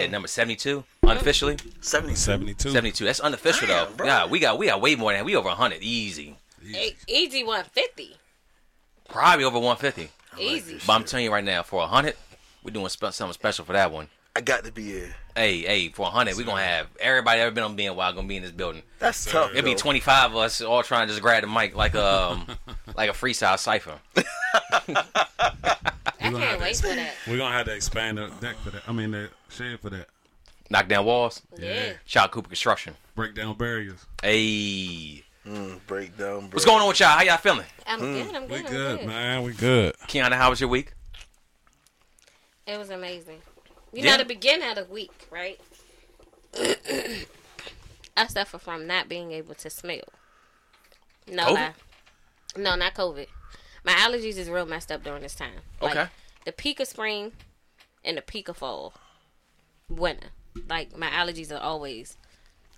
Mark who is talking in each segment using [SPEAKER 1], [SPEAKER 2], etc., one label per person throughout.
[SPEAKER 1] At number seventy-two, unofficially.
[SPEAKER 2] 70.
[SPEAKER 3] 72.
[SPEAKER 1] Seventy-two. That's unofficial
[SPEAKER 2] Damn,
[SPEAKER 1] though.
[SPEAKER 2] bro.
[SPEAKER 1] Yeah, we got we got way more than that. We over hundred, easy.
[SPEAKER 4] E- Easy 150.
[SPEAKER 1] Probably over one fifty.
[SPEAKER 4] Easy.
[SPEAKER 1] But I'm telling you right now, for hundred, we're doing spe- something special for that one.
[SPEAKER 2] I got to be here.
[SPEAKER 1] Hey, hey, for hundred, we're gonna have everybody ever been on being wild gonna be in this building.
[SPEAKER 2] That's tough.
[SPEAKER 1] It'll be 25 of us all trying to just grab the mic like um like a freestyle cipher.
[SPEAKER 4] I
[SPEAKER 3] gonna have
[SPEAKER 4] can't wait for that.
[SPEAKER 3] We're gonna have to expand the deck for that. I mean, the shed for that.
[SPEAKER 1] Knock down walls.
[SPEAKER 4] Yeah.
[SPEAKER 1] Shout out Cooper Construction.
[SPEAKER 3] Break down barriers.
[SPEAKER 1] Hey,
[SPEAKER 2] Mm, breakdown.
[SPEAKER 1] what's going on with y'all? How y'all feeling?
[SPEAKER 4] I'm good. I'm
[SPEAKER 3] We
[SPEAKER 4] good. I'm
[SPEAKER 3] good,
[SPEAKER 4] good.
[SPEAKER 3] man. We good.
[SPEAKER 1] Kiana, how was your week?
[SPEAKER 4] It was amazing. You
[SPEAKER 1] Yeah.
[SPEAKER 4] know, the beginning of the week, right? I suffer from not being able to smell. No
[SPEAKER 1] COVID?
[SPEAKER 4] lie. No, not COVID. My allergies is real messed up during this time. Like,
[SPEAKER 1] Okay.
[SPEAKER 4] The peak of spring and the peak of fall, winter. Like my allergies are always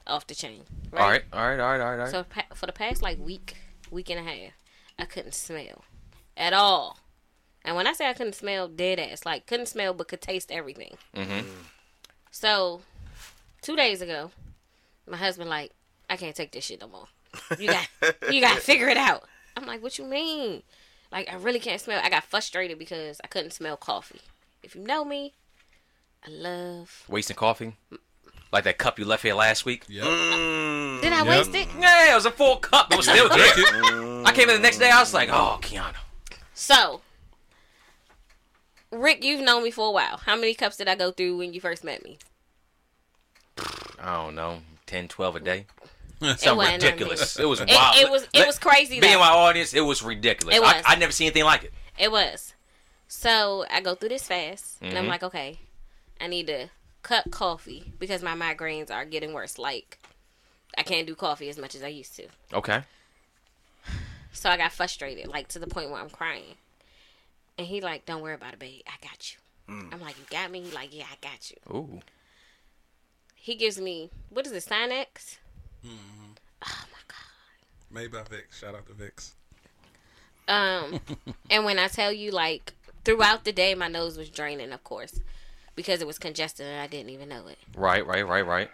[SPEAKER 4] off the chain. Right?
[SPEAKER 1] All right, all right, all right, all right. All right.
[SPEAKER 4] So pa- for the past like week, week and a half, I couldn't smell at all. And when I say I couldn't smell, dead ass, like couldn't smell but could taste everything.
[SPEAKER 1] Mm-hmm.
[SPEAKER 4] So two days ago, my husband like, I can't take this shit no more. You got, you got to figure it out. I'm like, what you mean? Like I really can't smell. I got frustrated because I couldn't smell coffee. If you know me, I love.
[SPEAKER 1] Wasting coffee? Like that cup you left here last week?
[SPEAKER 3] Yep.
[SPEAKER 2] Mm,
[SPEAKER 4] Did I
[SPEAKER 3] Yep.
[SPEAKER 4] waste it?
[SPEAKER 1] Yeah, it was a full cup. It was still
[SPEAKER 3] Drink
[SPEAKER 1] there. I came in the next day. I was like, oh, Kiana.
[SPEAKER 4] So, Rick, you've known me for a while. How many cups did I go through when you first met me?
[SPEAKER 1] I don't know, 10, 12 a day.
[SPEAKER 4] It wasn't
[SPEAKER 1] ridiculous. It was
[SPEAKER 4] It,
[SPEAKER 1] wild.
[SPEAKER 4] it was it was crazy.
[SPEAKER 1] Being
[SPEAKER 4] Though.
[SPEAKER 1] my audience, it was ridiculous.
[SPEAKER 4] It
[SPEAKER 1] I,
[SPEAKER 4] was.
[SPEAKER 1] I never seen anything like it.
[SPEAKER 4] It was. So I go through this fast, and I'm
[SPEAKER 1] Mhm.
[SPEAKER 4] like, okay, I need to cut coffee because my migraines are getting worse. Like, I can't do coffee as much as I used to.
[SPEAKER 1] Okay.
[SPEAKER 4] So I got frustrated, like to the point where I'm crying. And he like, don't worry about it, babe. I got you. I'm like, you got me? He like, yeah, I got you.
[SPEAKER 1] Ooh.
[SPEAKER 4] He gives me what is it, Sinex?
[SPEAKER 3] Made by Vicks. Shout out to Vicks.
[SPEAKER 4] Um, and when I tell you, like, throughout the day, my nose was draining, of course, because it was congested and I didn't even know it.
[SPEAKER 1] Right, right, right, right.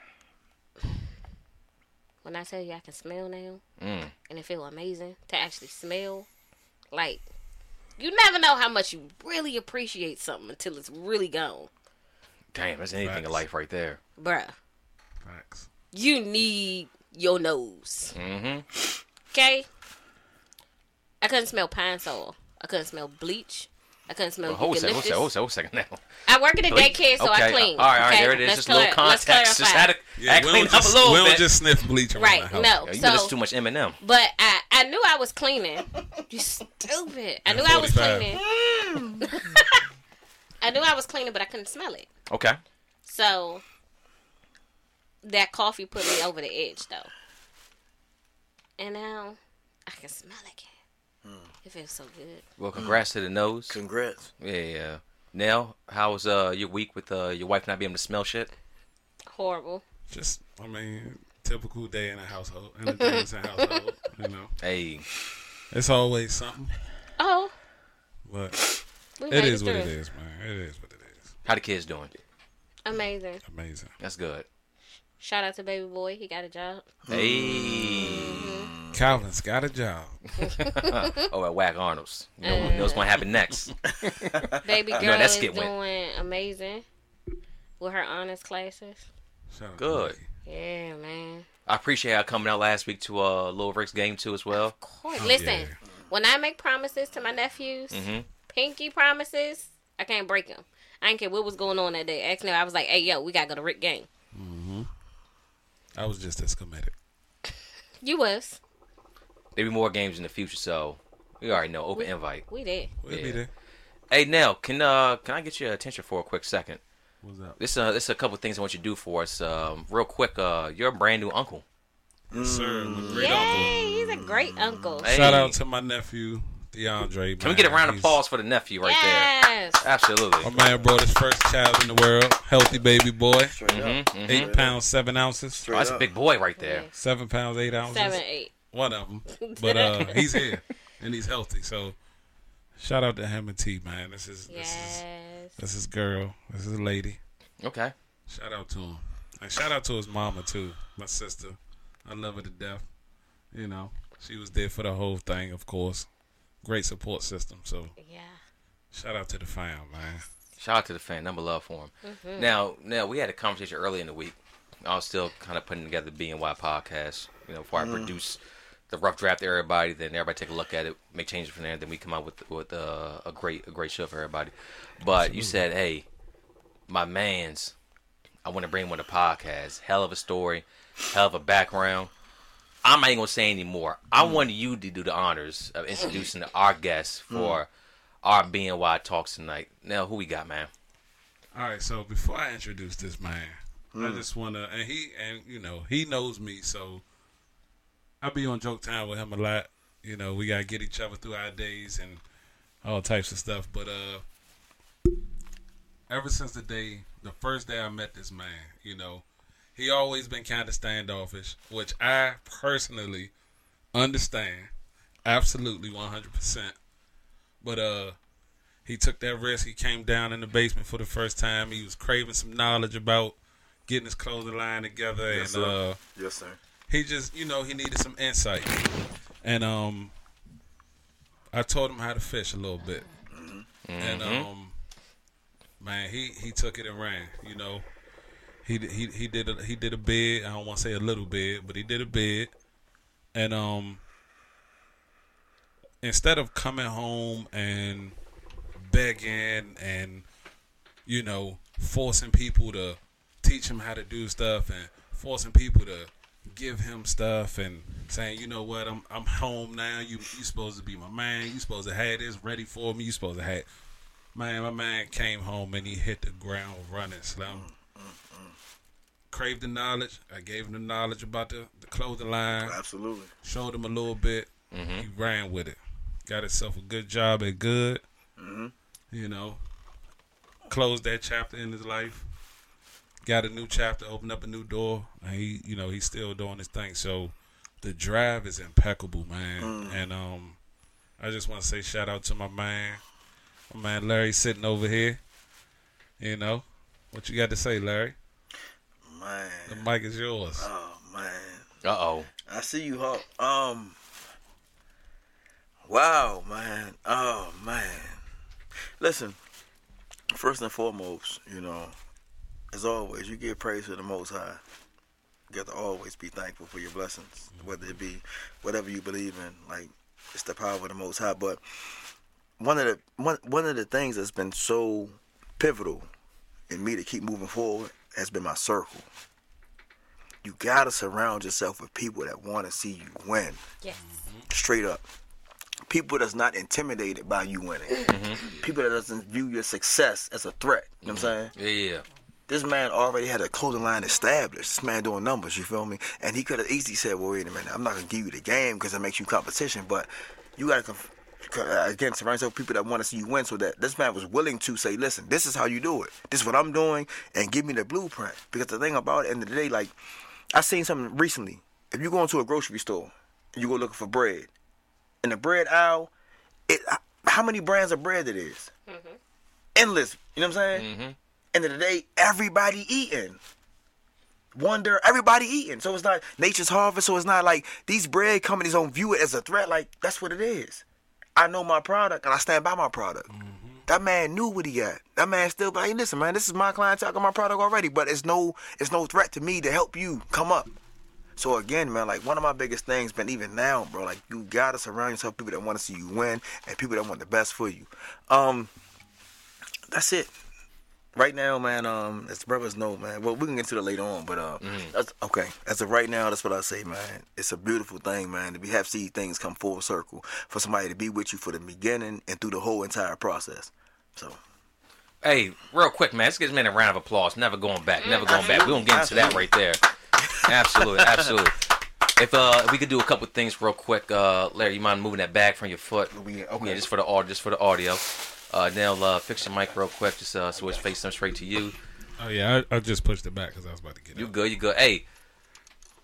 [SPEAKER 4] When I tell you I can smell now,
[SPEAKER 1] Mm.
[SPEAKER 4] and it feel amazing to actually smell, like, you never know how much you really appreciate something until it's really gone,
[SPEAKER 1] Damn, that's anything in life right there.
[SPEAKER 4] bruh.
[SPEAKER 3] Facts.
[SPEAKER 4] You need your nose,
[SPEAKER 1] Mm-hmm.
[SPEAKER 4] okay? I couldn't smell pine sol. I couldn't smell bleach. I couldn't smell
[SPEAKER 1] Well, hold a second, hold a
[SPEAKER 4] eucalyptus.
[SPEAKER 1] second, hold a second, hold a second now.
[SPEAKER 4] I work in a daycare, so I
[SPEAKER 1] Okay,
[SPEAKER 4] clean.
[SPEAKER 1] All right, all right,
[SPEAKER 4] okay?
[SPEAKER 1] there it is.
[SPEAKER 4] Let's
[SPEAKER 1] just a little
[SPEAKER 4] clar- let's
[SPEAKER 1] context. Just
[SPEAKER 4] clarify.
[SPEAKER 1] had to, had to clean
[SPEAKER 3] don't
[SPEAKER 1] up
[SPEAKER 3] just,
[SPEAKER 1] a little
[SPEAKER 3] we don't
[SPEAKER 1] bit.
[SPEAKER 3] just sniff bleach
[SPEAKER 4] Right,
[SPEAKER 3] the
[SPEAKER 4] no.
[SPEAKER 1] Yo, you
[SPEAKER 4] So-
[SPEAKER 1] listen too much Eminem.
[SPEAKER 4] But I, I knew I was cleaning. You stupid. I
[SPEAKER 3] At
[SPEAKER 4] knew I was cleaning. I knew I was cleaning, but I couldn't smell it.
[SPEAKER 1] Okay.
[SPEAKER 4] So that coffee put me over the edge, though. And now I can smell it. again. It feels so good.
[SPEAKER 1] Well, congrats to the nose.
[SPEAKER 2] Congrats.
[SPEAKER 1] Yeah, yeah. Nell, how was uh your week with uh your wife not being able to smell shit?
[SPEAKER 4] Horrible.
[SPEAKER 3] Just, I mean, typical day in a household, in a dancing household. You know,
[SPEAKER 1] Hey,
[SPEAKER 3] it's always something,
[SPEAKER 4] Oh,
[SPEAKER 3] but
[SPEAKER 4] we
[SPEAKER 3] it what it is, man. It is what it is.
[SPEAKER 1] how the kids doing?
[SPEAKER 4] Amazing.
[SPEAKER 3] Amazing.
[SPEAKER 1] That's good.
[SPEAKER 4] Shout out to baby boy. He got a job.
[SPEAKER 1] Hey.
[SPEAKER 3] Calvin's got a job.
[SPEAKER 1] oh, at Whack Arnold's. You know, you know what's gonna happen next.
[SPEAKER 4] Baby girl
[SPEAKER 1] that
[SPEAKER 4] is
[SPEAKER 1] skit
[SPEAKER 4] doing
[SPEAKER 1] went.
[SPEAKER 4] amazing with her honors classes.
[SPEAKER 3] Shout out to
[SPEAKER 1] Good.
[SPEAKER 3] Ricky.
[SPEAKER 4] Yeah, man.
[SPEAKER 1] I appreciate her coming out last week to uh Lil Rick's game too as well.
[SPEAKER 4] Of course.
[SPEAKER 3] Oh,
[SPEAKER 4] Listen,
[SPEAKER 3] yeah.
[SPEAKER 4] when I make promises to my nephews,
[SPEAKER 1] Mhm.
[SPEAKER 4] pinky promises, I can't break them. I didn't care what was going on that day. Actually, I was like, "Hey, yo, we gotta go to Rick game."
[SPEAKER 3] I was just as committed.
[SPEAKER 4] You was.
[SPEAKER 1] There'll be more games in the future, so we already know. Open
[SPEAKER 4] We-
[SPEAKER 1] invite.
[SPEAKER 4] We did.
[SPEAKER 3] We'll
[SPEAKER 1] Yeah.
[SPEAKER 3] be there.
[SPEAKER 1] Hey Nell, can uh can I get your attention for a quick second?
[SPEAKER 3] What's up?
[SPEAKER 1] This uh this is a couple things I want you to do for us. Um, real quick. Uh, you're a brand new uncle.
[SPEAKER 3] Yes, sir. My great
[SPEAKER 4] Yay,
[SPEAKER 3] uncle.
[SPEAKER 4] he's a great uncle.
[SPEAKER 1] Hey.
[SPEAKER 3] Shout out to my nephew, DeAndre. Man.
[SPEAKER 1] Can we get a round of applause for the nephew right there?
[SPEAKER 4] yes.
[SPEAKER 1] there? Absolutely.
[SPEAKER 3] My man brought his first child in the world, healthy baby boy,
[SPEAKER 2] Straight
[SPEAKER 1] Mhm,
[SPEAKER 2] up.
[SPEAKER 1] mhm.
[SPEAKER 3] eight pounds seven ounces,
[SPEAKER 1] Oh, that's a big boy right there.
[SPEAKER 4] Yeah.
[SPEAKER 3] seven pounds eight ounces,
[SPEAKER 4] Seven, eight.
[SPEAKER 3] one of them. But uh, he's here and he's healthy. So shout out to him and T, man. This is this is this is girl. This is a lady.
[SPEAKER 1] Okay.
[SPEAKER 3] Shout out to him. And shout out to his mama too, my sister. I love her to death. You know, she was there for the whole thing, of course. Great support system. So
[SPEAKER 4] Yeah.
[SPEAKER 3] shout out to the fam, man.
[SPEAKER 1] Shout out to the fan, number love for him. Now, now we had a conversation early in the week. I was still kind of putting together the BNY podcast. You know, before I produce the rough draft to everybody, then everybody take a look at it, make changes from there, then we come out with with uh, a great a great show for everybody. But you said, hey, my man's, I want to bring him on the podcast. Hell of a story, hell of a background. I'm not even gonna say anymore. I mm. want you to do the honors of mm. introducing our guests mm. for our BNY talks tonight. Now, who we got, man?
[SPEAKER 3] All right, so before I introduce this man, I just wanna and he and you know he knows me, so I be on joke time with him a lot. You know, we gotta get each other through our days and all types of stuff. But uh, ever since the day, the first day I met this man, you know, he always been kind of standoffish, which I personally understand, absolutely one hundred percent. But uh, he took that risk. He came down in the basement for the first time. He was craving some knowledge about getting his clothing line together,
[SPEAKER 2] Yes,
[SPEAKER 3] and
[SPEAKER 2] sir.
[SPEAKER 3] uh,
[SPEAKER 2] Yes, sir.
[SPEAKER 3] he just, you know, he needed some insight. And um, I taught him how to fish a little bit, and um, man, he he took it and ran. You know, he he he did a, he did a bid. I don't want to say a little bid, but he did a bid, and um, instead of coming home and begging and you know forcing people to teach him how to do stuff and forcing people to give him stuff and saying, you know what, I'm I'm home now. You you supposed to be my man. You supposed to have this ready for me. You supposed to have man. My man came home and he hit the ground running. Slim craved the knowledge. I gave him the knowledge about the, the clothing line.
[SPEAKER 2] Absolutely.
[SPEAKER 3] Showed him a little bit. Mm-hmm. He ran with it. Got himself a good job at good. Mm-hmm. You know, closed that chapter in his life. Got a new chapter, opened up a new door, and he, you know, he's still doing his thing. So the drive is impeccable, man. Mm. And um, I just want to say shout out to my man, my man Larry sitting over here. You know, what you got to say, Larry?
[SPEAKER 2] Man.
[SPEAKER 3] The mic is yours.
[SPEAKER 2] Oh man.
[SPEAKER 1] Uh oh.
[SPEAKER 2] I see you, Hawk. Um. Wow, man. Oh man. Listen. First and foremost, you know, as always, you give praise to the Most High. You got to always be thankful for your blessings, whether it be whatever you believe in. Like it's the power of the Most High. But one of the one one of the things that's been so pivotal in me to keep moving forward has been my circle. You gotta surround yourself with people that want to see you win,
[SPEAKER 4] Yes.
[SPEAKER 2] straight up. People that's not intimidated by you winning. Mm-hmm. Mm-hmm. People that doesn't view your success as a threat. You know what I'm mm-hmm. saying?
[SPEAKER 1] Yeah.
[SPEAKER 2] This man already had a clothing line established. This man doing numbers, you feel me? And he could have easily said, "Well, wait a minute, I'm not gonna give you the game because it makes you competition." But you gotta conf- co- Uh, again surround yourself with people that want to see you win. So that this man was willing to say, "Listen, this is how you do it. This is what I'm doing, and give me the blueprint." Because the thing about it, end of the day, like I seen something recently. If you go into a grocery store and you go looking for bread, in the bread aisle, it how many brands of bread it is? Mm-hmm. Endless. You know what I'm saying? Mm-hmm. End of the day, everybody eating. Wonder, everybody eating. So it's not nature's harvest. So it's not like these bread companies don't view it as a threat. Like that's what it is. I know my product and I stand by my product. That man knew what he got. That man still like, hey, listen, man, this is my client talking my product already, but it's no, it's no threat to me to help you come up. So again, man, like one of my biggest things, been even now, bro, like you gotta surround yourself with people that want to see you win and people that want the best for you. Um, that's it. Right now, man, um, as the brothers know, man. Well, we can get to that later on, but uh, that's okay. As of right now, that's what I say, man. It's a beautiful thing, man, to be have see things come full circle for somebody to be with you for the beginning and through the whole entire process. So
[SPEAKER 1] Hey, real quick, man. Let's give this man a round of applause. Never going back. Never going back. We're gonna get into that right there. Absolutely, absolutely. If uh if we could do a couple things real quick, uh Larry, you mind moving that bag from your foot?
[SPEAKER 2] We-
[SPEAKER 1] Yeah,
[SPEAKER 2] okay.
[SPEAKER 1] just for the audio just for the audio. Uh now uh fix your mic real quick, just uh so it's facing straight to you.
[SPEAKER 3] Oh yeah, I, I just pushed it back because I was about to get
[SPEAKER 1] You
[SPEAKER 3] up.
[SPEAKER 1] good, you good. Hey,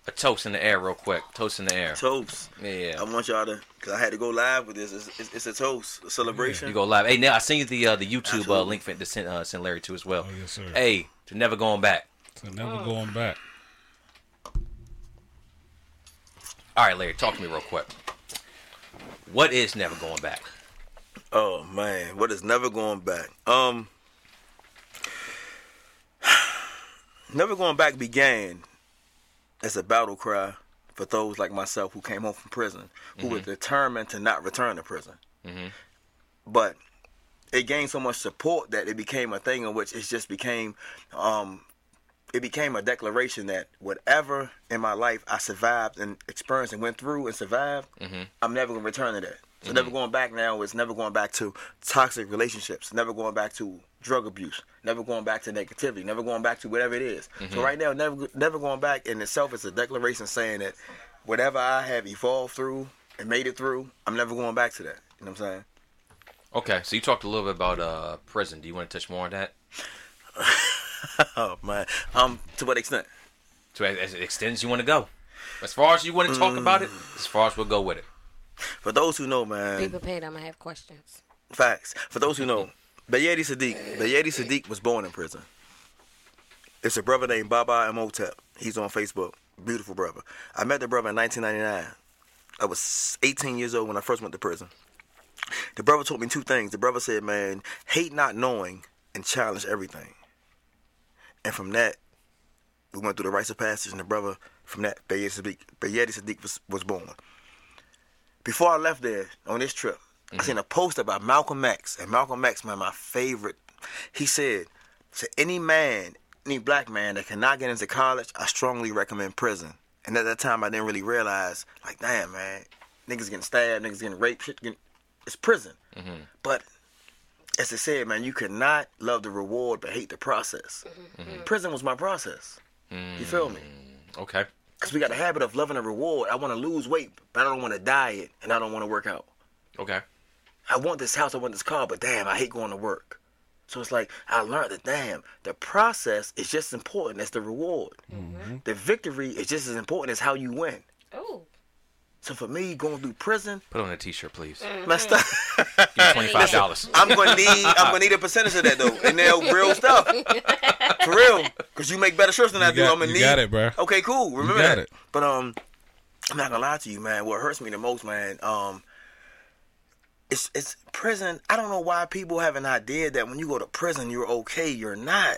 [SPEAKER 1] a toast in the air real quick. Toast in the air.
[SPEAKER 2] toast.
[SPEAKER 1] Yeah.
[SPEAKER 2] I want y'all to, cause I had to go live with this. It's, it's, it's a toast, a celebration.
[SPEAKER 1] You go live. Hey, now I seen you the uh, the YouTube uh,
[SPEAKER 2] Absolutely.
[SPEAKER 1] link for to send uh, send Larry to as well.
[SPEAKER 3] Oh yes, sir.
[SPEAKER 1] Hey, to never going back.
[SPEAKER 3] So never going back.
[SPEAKER 1] All right, Larry, talk to me real quick. What is never going back?
[SPEAKER 2] Oh man, what is never going back? Um, never going back began as a battle cry for those like myself who came home from prison, who were determined to not return to prison. But it gained so much support that it became a thing in which it just became, um, it became a declaration that whatever in my life I survived and experienced and went through and survived, I'm never gonna return to that. So never going back now is never going back to toxic relationships, never going back to drug abuse, never going back to negativity, never going back to whatever it is. So right now, never never going back in itself is a declaration saying that whatever I have evolved through and made it through, I'm never going back to that. You know what I'm saying?
[SPEAKER 1] Okay, so you talked a little bit about uh, prison. Do you want to touch more on that?
[SPEAKER 2] oh man, um, to what extent?
[SPEAKER 1] To as, as it extends, you want to go. As far as you want to talk about it, as far as we'll go with it.
[SPEAKER 2] For those who know, man,
[SPEAKER 4] Be prepared. I'm gonna have questions.
[SPEAKER 2] Facts. For those who know, Bayedi Sadiq, Bayedi Sadiq was born in prison. It's a brother named Baba Imhotep. He's on Facebook. Beautiful brother. I met the brother in 1999. I was 18 years old when I first went to prison. The brother taught me two things. The brother said, man, hate not knowing and challenge everything. And from that, we went through the rites of passage, and the brother, from that, Bayedi Sadiq, Bayedi Sadiq was, was born. Before I left there on this trip, I mm-hmm. seen a post about Malcolm X, and Malcolm X, man, my favorite. He said, "To any man, any black man that cannot get into college, I strongly recommend prison." And at that time, I didn't really realize, like, damn, man, niggas getting stabbed, niggas getting raped, shit getting, it's prison. Mm-hmm. But as I said, man, you cannot love the reward but hate the process. Mm-hmm. Prison was my process. You feel me?
[SPEAKER 1] Okay.
[SPEAKER 2] Because we got a habit of loving a reward. I want to lose weight, but I don't want to diet, and I don't want to work out.
[SPEAKER 1] Okay.
[SPEAKER 2] I want this house, I want this car, but damn, I hate going to work. So it's like I learned that damn, the process is just as important as the reward. Mm-hmm. The victory is just as important as how you win.
[SPEAKER 4] Oh,
[SPEAKER 2] So for me, going through prison,
[SPEAKER 1] Put on a T-shirt, please.
[SPEAKER 2] my stuff.
[SPEAKER 1] Give me twenty-five dollars.
[SPEAKER 2] I'm gonna need I'm gonna need a percentage of that though, and they're real stuff. For real, because you make better shirts than I
[SPEAKER 3] You
[SPEAKER 2] do. I'm gonna
[SPEAKER 3] you
[SPEAKER 2] need.
[SPEAKER 3] got it, bro.
[SPEAKER 2] Okay, cool. Remember
[SPEAKER 3] got
[SPEAKER 2] that.
[SPEAKER 3] it.
[SPEAKER 2] But um, I'm not gonna lie to you, man. What hurts me the most, man, um, it's it's prison. I don't know why people have an idea that when you go to prison, you're okay. You're not.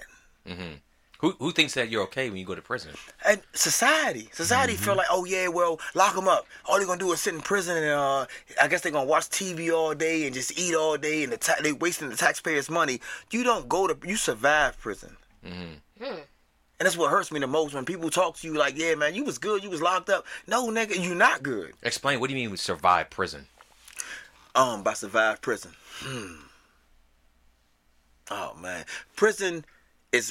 [SPEAKER 1] Who who thinks that you're okay when you go to prison?
[SPEAKER 2] And society, society feel like, oh yeah, well, lock them up. All they're gonna do is sit in prison, and uh, I guess they're gonna watch TV all day and just eat all day, and the ta- they wasting the taxpayers' money. You don't go to, you survive prison. And that's what hurts me the most when people talk to you like, yeah, man, you was good, you was locked up. No, nigga, you not good.
[SPEAKER 1] Explain. What do you mean we survive prison?
[SPEAKER 2] Um, by survive prison. Hmm. Oh man, prison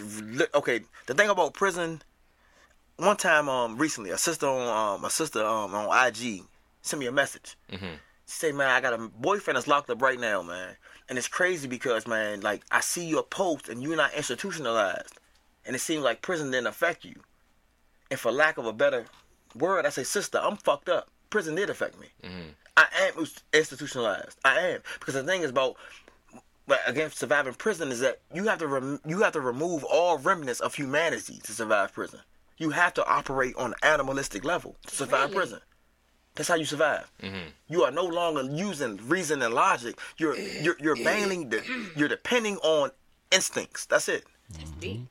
[SPEAKER 2] li- okay. The thing about prison, one time, um, recently, a sister on, um, a sister um on IG sent me a message. Mm-hmm. She said, "Man, I got a boyfriend that's locked up right now, man, and it's crazy because, man, like I see your post and you're not institutionalized, and it seems like prison didn't affect you. And for lack of a better word, I say, sister, I'm fucked up. Prison did affect me. I am institutionalized. I am because the thing is about but against surviving prison is that you have to rem- you have to remove all remnants of humanity to survive prison. You have to operate on an animalistic level to survive
[SPEAKER 4] Really?
[SPEAKER 2] prison. That's how you survive. Mm-hmm. You are no longer using reason and logic. You're you're you're mainly de- you're depending on instincts. That's it.
[SPEAKER 4] that's deep.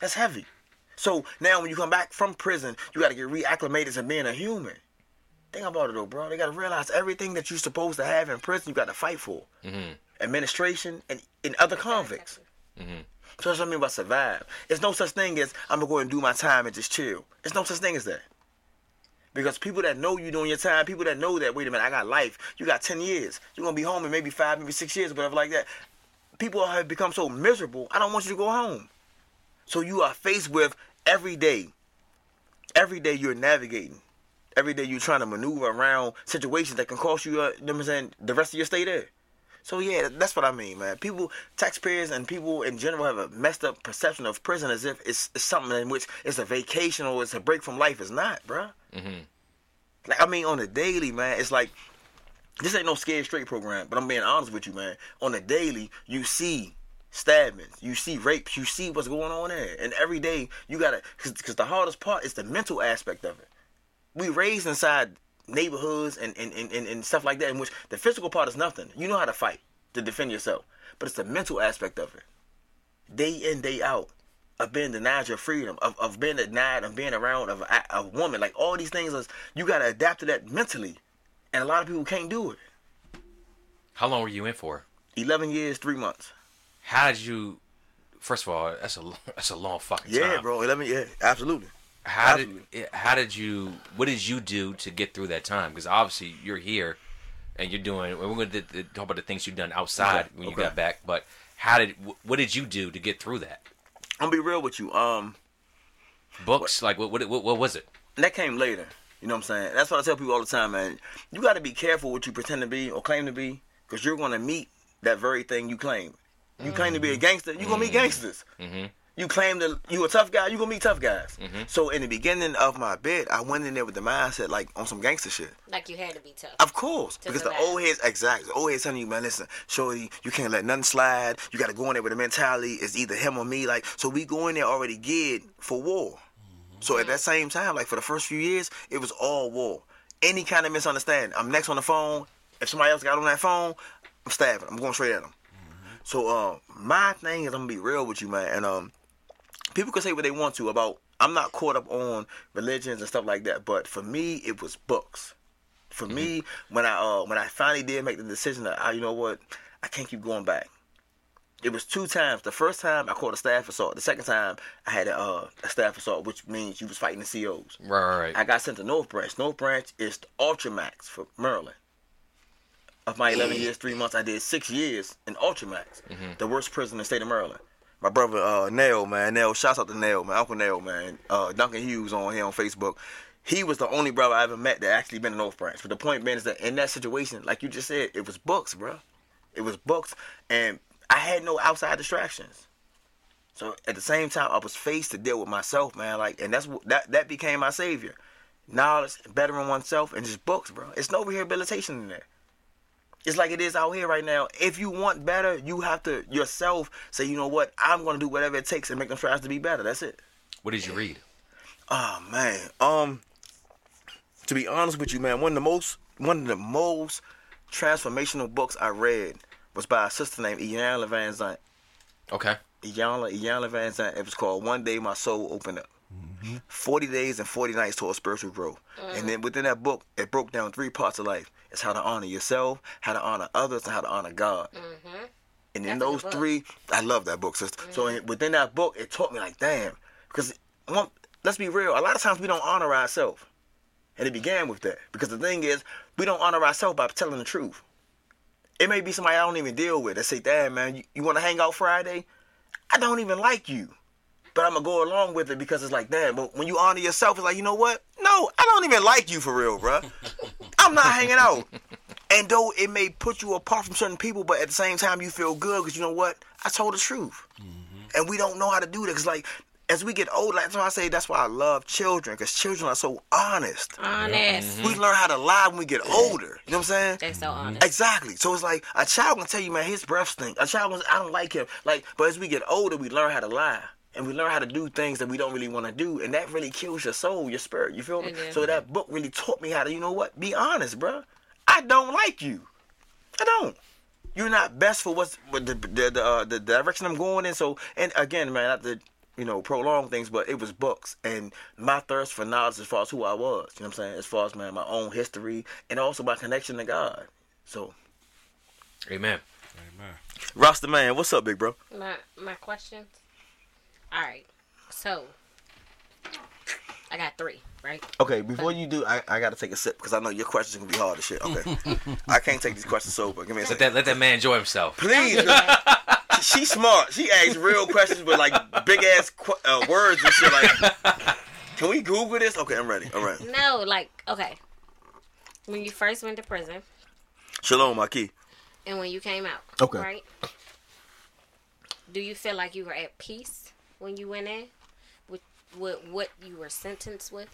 [SPEAKER 2] That's heavy. So now when you come back from prison, you got to get reacclimated to being a human. Think about it though, bro. They got to realize everything that you're supposed to have in prison, you got to fight for. Mm-hmm. Administration and, and other convicts. So that's what I mean by survive. There's no such thing as I'm gonna go and do my time and just chill. There's no such thing as that. Because people that know you doing your time, people that know that, wait a minute, I got life. You got 10 years. You're gonna be home in maybe five, maybe six years, whatever like that. People have become so miserable. I don't want you to go home. So you are faced with every day. Every day you're navigating. Every day you're trying to maneuver around situations that can cost you, uh, you know what I'm saying, the rest of your stay there. So yeah, that's what I mean, man. People, taxpayers, and people in general have a messed up perception of prison as if it's, it's something in which it's a vacation or it's a break from life. It's not, bruh. Mm-hmm. Like I mean, on the daily, man, it's like this ain't no scared straight program. But I'm being honest with you, man. On the daily, you see stabbings, you see rapes, you see what's going on there, and every day you gotta, because the hardest part is the mental aspect of it. We raised inside neighborhoods and and, and, and stuff like that, in which the physical part is nothing. You know how to fight to defend yourself, but it's the mental aspect of it. Day in, day out, of being denied your freedom, of, of being denied of being around of a, a woman, like all these things is you gotta adapt to that mentally, and a lot of people can't do it.
[SPEAKER 1] How long were you in for?
[SPEAKER 2] Eleven years, three months.
[SPEAKER 1] How did you? First of all, that's a that's a long fucking
[SPEAKER 2] Yeah,
[SPEAKER 1] time.
[SPEAKER 2] bro. Eleven. Yeah, absolutely.
[SPEAKER 1] How did how did you? What did you do to get through that time? Because obviously you're here, and you're doing. We're going to talk about the things you've done outside
[SPEAKER 2] Okay,
[SPEAKER 1] when you
[SPEAKER 2] okay.
[SPEAKER 1] got back. But how did? What did you do to get through that?
[SPEAKER 2] I'm gonna be real with you. Um,
[SPEAKER 1] Books, like what? What? What, what was it?
[SPEAKER 2] that came later. You know what I'm saying? That's what I tell people all the time, man. You got to be careful what you pretend to be or claim to be, because you're gonna meet that very thing you claim. You claim to be a gangster, you're gonna meet gangsters.
[SPEAKER 1] Mhm.
[SPEAKER 2] You claim that you a tough guy, you gonna meet tough guys.
[SPEAKER 1] Mm-hmm.
[SPEAKER 2] So in the beginning of my bid, I went in there with the mindset like on some gangster shit.
[SPEAKER 4] Like you had to be tough.
[SPEAKER 2] Of course,
[SPEAKER 4] To
[SPEAKER 2] because the old heads, exactly, the old heads telling you, man, listen, shorty, you can't let nothing slide. You got to go in there with a mentality. It's either him or me. Like, so we go in there already geared for war. So at that same time, like for the first few years, it was all war. Any kind of misunderstanding. I'm next on the phone. If somebody else got on that phone, I'm stabbing. I'm going straight at them. So um, my thing is, I'm gonna be real with you, man. And um, people can say what they want to about. I'm not caught up on religions and stuff like that. But for me, it was books. For me, when I uh, when I finally did make the decision that I, you know what, I can't keep going back. It was two times. The first time I caught a staff assault. The second time I had a, uh, a staff assault, which means you was fighting the COs.
[SPEAKER 1] Right, right.
[SPEAKER 2] I got sent to North Branch. North Branch is the Ultramax for Maryland. Of my 11 years, three months, I did six years in Ultramax, the worst prison in the state of Maryland. My brother uh, Nail, man, Nail, shouts out to Nail, man, Uncle Nail, man. Uh, Duncan Hughes on here on Facebook. He was the only brother I ever met that actually been in North Branch. But the point being is that in that situation, like you just said, it was books, bro. It was books, and I had no outside distractions. So at the same time, I was faced to deal with myself, man. Like, and that's what that that became my savior. Knowledge, bettering oneself, and just books, bro. It's no rehabilitation in there. It's like it is out here right now. If you want better, you have to yourself say, you know what, I'm gonna do whatever it takes and make them strive to be better. That's it.
[SPEAKER 1] what did you read?
[SPEAKER 2] Oh man. Um to be honest with you, man, one of the most one of the most transformational books I read was by a sister named Iyanla Vanzant.
[SPEAKER 1] Okay.
[SPEAKER 2] Iyanla, Iyanla Vanzant. It was called One Day My Soul Opened Up. Mm-hmm. 40 days and 40 nights towards spiritual growth. Uh-huh. And then within that book, it broke down three parts of life. It's how to honor yourself, how to honor others, and how to honor God. And in
[SPEAKER 4] That's
[SPEAKER 2] those three, I love that book, sister. So in, within that book, it taught me like, damn, because one, let's be real. A lot of times we don't honor ourselves, and it began with that. Because the thing is, we don't honor ourselves by telling the truth. It may be somebody I don't even deal with that say, damn man, you, you want to hang out Friday? I don't even like you. But I'm gonna go along with it because it's like, damn. But when you honor yourself, it's like, you know what? No, I don't even like you for real, bro. I'm not hanging out. And though it may put you apart from certain people, but at the same time you feel good because you know what? I told the truth. Mm-hmm. And we don't know how to do that. Cause like as we get older, that's why I say that's why I love children because children are so honest.
[SPEAKER 4] Honest.
[SPEAKER 2] We mm-hmm. learn how to lie when we get older. You know what I'm saying?
[SPEAKER 4] They're so mm-hmm. honest.
[SPEAKER 2] Exactly. So it's like a child can tell you, man, his breath stink. A child goes, I don't like him. Like, but as we get older, we learn how to lie. And we learn how to do things that we don't really want to do. And that really kills your soul, your spirit. You feel me?
[SPEAKER 4] It do.
[SPEAKER 2] So that book really taught me how to, you know what? Be honest, bro. I don't like you. I don't. You're not best for what's what the the the, uh, the direction I'm going in. So and again, man, not to you know prolong things, but it was books and my thirst for knowledge as far as who I was. You know what I'm saying? As far as man, my own history and also my connection to God. So,
[SPEAKER 1] Amen.
[SPEAKER 3] Amen.
[SPEAKER 2] Rasta man, what's up, big bro?
[SPEAKER 4] My my questions. All right. So I got three, right?
[SPEAKER 2] Okay, before you do, I, I got to take a sip because I know your questions gonna be hard as shit. Okay, I can't take these questions sober. Give me a
[SPEAKER 1] Let
[SPEAKER 2] second.
[SPEAKER 1] that let that man enjoy himself.
[SPEAKER 2] Please. She's smart. She asks real questions with like big ass qu- uh, words and shit. Like, can we Google this? Okay, I'm ready. All right.
[SPEAKER 4] No, like okay. When you first went to prison
[SPEAKER 2] Shalom, my key.
[SPEAKER 4] and when you came out,
[SPEAKER 2] Okay.
[SPEAKER 4] right? Do you feel like you were at peace when you went in with with what you were sentenced with?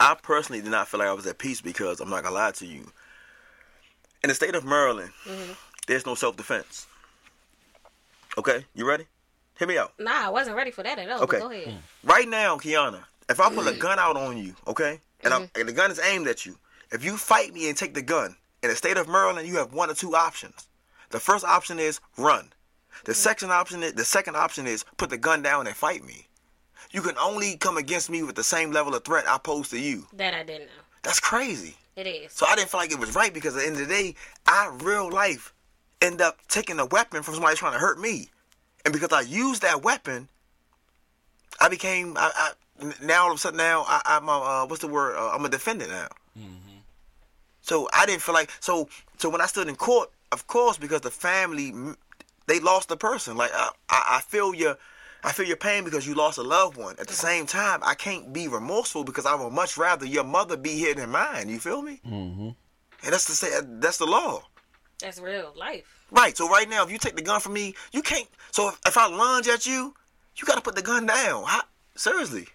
[SPEAKER 2] I personally did not feel like I was at peace because I'm not gonna lie to you. In the state of Maryland, mm-hmm. there's no self defense. Okay, you ready? Hear me out.
[SPEAKER 4] Nah, I wasn't ready for that at all.
[SPEAKER 2] Okay.
[SPEAKER 4] But go ahead. Mm.
[SPEAKER 2] Right now, Kiana, if I pull a mm-hmm. gun out on you, okay, and, I'm, mm-hmm. and the gun is aimed at you, if you fight me and take the gun, in the state of Maryland, you have one or two options. The first option is run. The second option is the second option is put the gun down and fight me. You can only come against me with the same level of threat I pose to you.
[SPEAKER 4] That I didn't know.
[SPEAKER 2] That's crazy.
[SPEAKER 4] It is.
[SPEAKER 2] So I didn't feel like it was right because at the end of the day, I real life end up taking a weapon from somebody trying to hurt me, and because I used that weapon, I became I, I now all of a sudden now I, I'm a uh, what's the word uh, I'm a defendant now. So I didn't feel like so so when I stood in court, of course, because the family they lost the person. Like I, I, I feel your I feel your pain because you lost a loved one. At the same time, I can't be remorseful because I would much rather your mother be here than mine. You feel me? Mm-hmm. And that's the say that's the law.
[SPEAKER 4] That's real life.
[SPEAKER 2] Right. So right now, if you take the gun from me, you can't. So if, if I lunge at you, you got to put the gun down. How, seriously.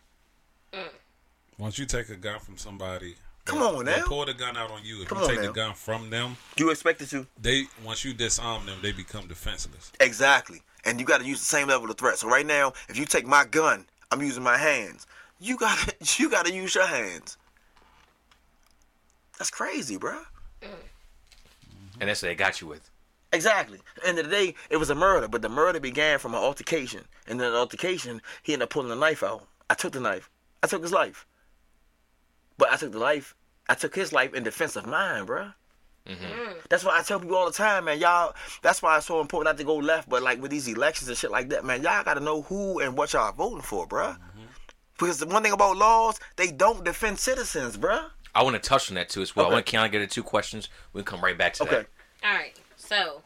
[SPEAKER 3] Once you take a gun from somebody,
[SPEAKER 2] Come
[SPEAKER 3] they'll-
[SPEAKER 2] on
[SPEAKER 3] they'll
[SPEAKER 2] now.
[SPEAKER 3] pull the gun out on you. If
[SPEAKER 2] Come
[SPEAKER 3] you take
[SPEAKER 2] now.
[SPEAKER 3] the gun from them,
[SPEAKER 2] You expect it to.
[SPEAKER 3] they once you disarm them, they become defenseless.
[SPEAKER 2] Exactly. And you got to use the same level of threat. So right now, if you take my gun, I'm using my hands. You got to you got to use your hands. That's crazy, bruh.
[SPEAKER 1] And that's what they got you with.
[SPEAKER 2] Exactly. At the end of the day, it was a murder, but the murder began from an altercation. And then the altercation, he ended up pulling the knife out. I took the knife. I took his life. But I took the life. I took his life in defense of mine, bruh. Mm-hmm. Mm. That's why I tell people all the time, man. Y'all, that's why it's so important not to go left. But like with these elections and shit like that, man, y'all got to know who and what y'all voting for, bruh. Mm-hmm. Because the one thing about laws, they don't defend citizens, bruh.
[SPEAKER 1] I want to touch on that too as well.
[SPEAKER 2] Okay.
[SPEAKER 1] I want Keanu to get into two questions. We can come right back to
[SPEAKER 2] Okay.
[SPEAKER 1] that.
[SPEAKER 4] All right. So,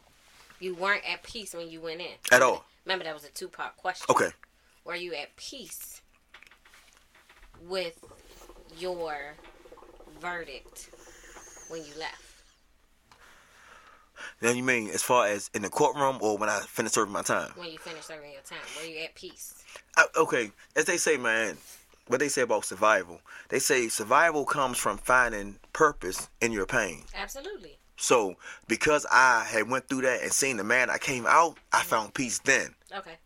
[SPEAKER 4] you weren't at peace when you went in.
[SPEAKER 2] At all.
[SPEAKER 4] Remember, that was a two part question.
[SPEAKER 2] Okay.
[SPEAKER 4] Were you at peace with your verdict when you left?
[SPEAKER 2] Then you mean as far as in the courtroom or when I finish serving my time?
[SPEAKER 4] When you finished serving your time? Were you at peace?
[SPEAKER 2] I, okay, as they say, man, what they say about survival, they say survival comes from finding purpose in your pain.
[SPEAKER 4] Absolutely.
[SPEAKER 2] So because I had went through that and seen the man I came out, I mm-hmm. found peace then.
[SPEAKER 4] Okay.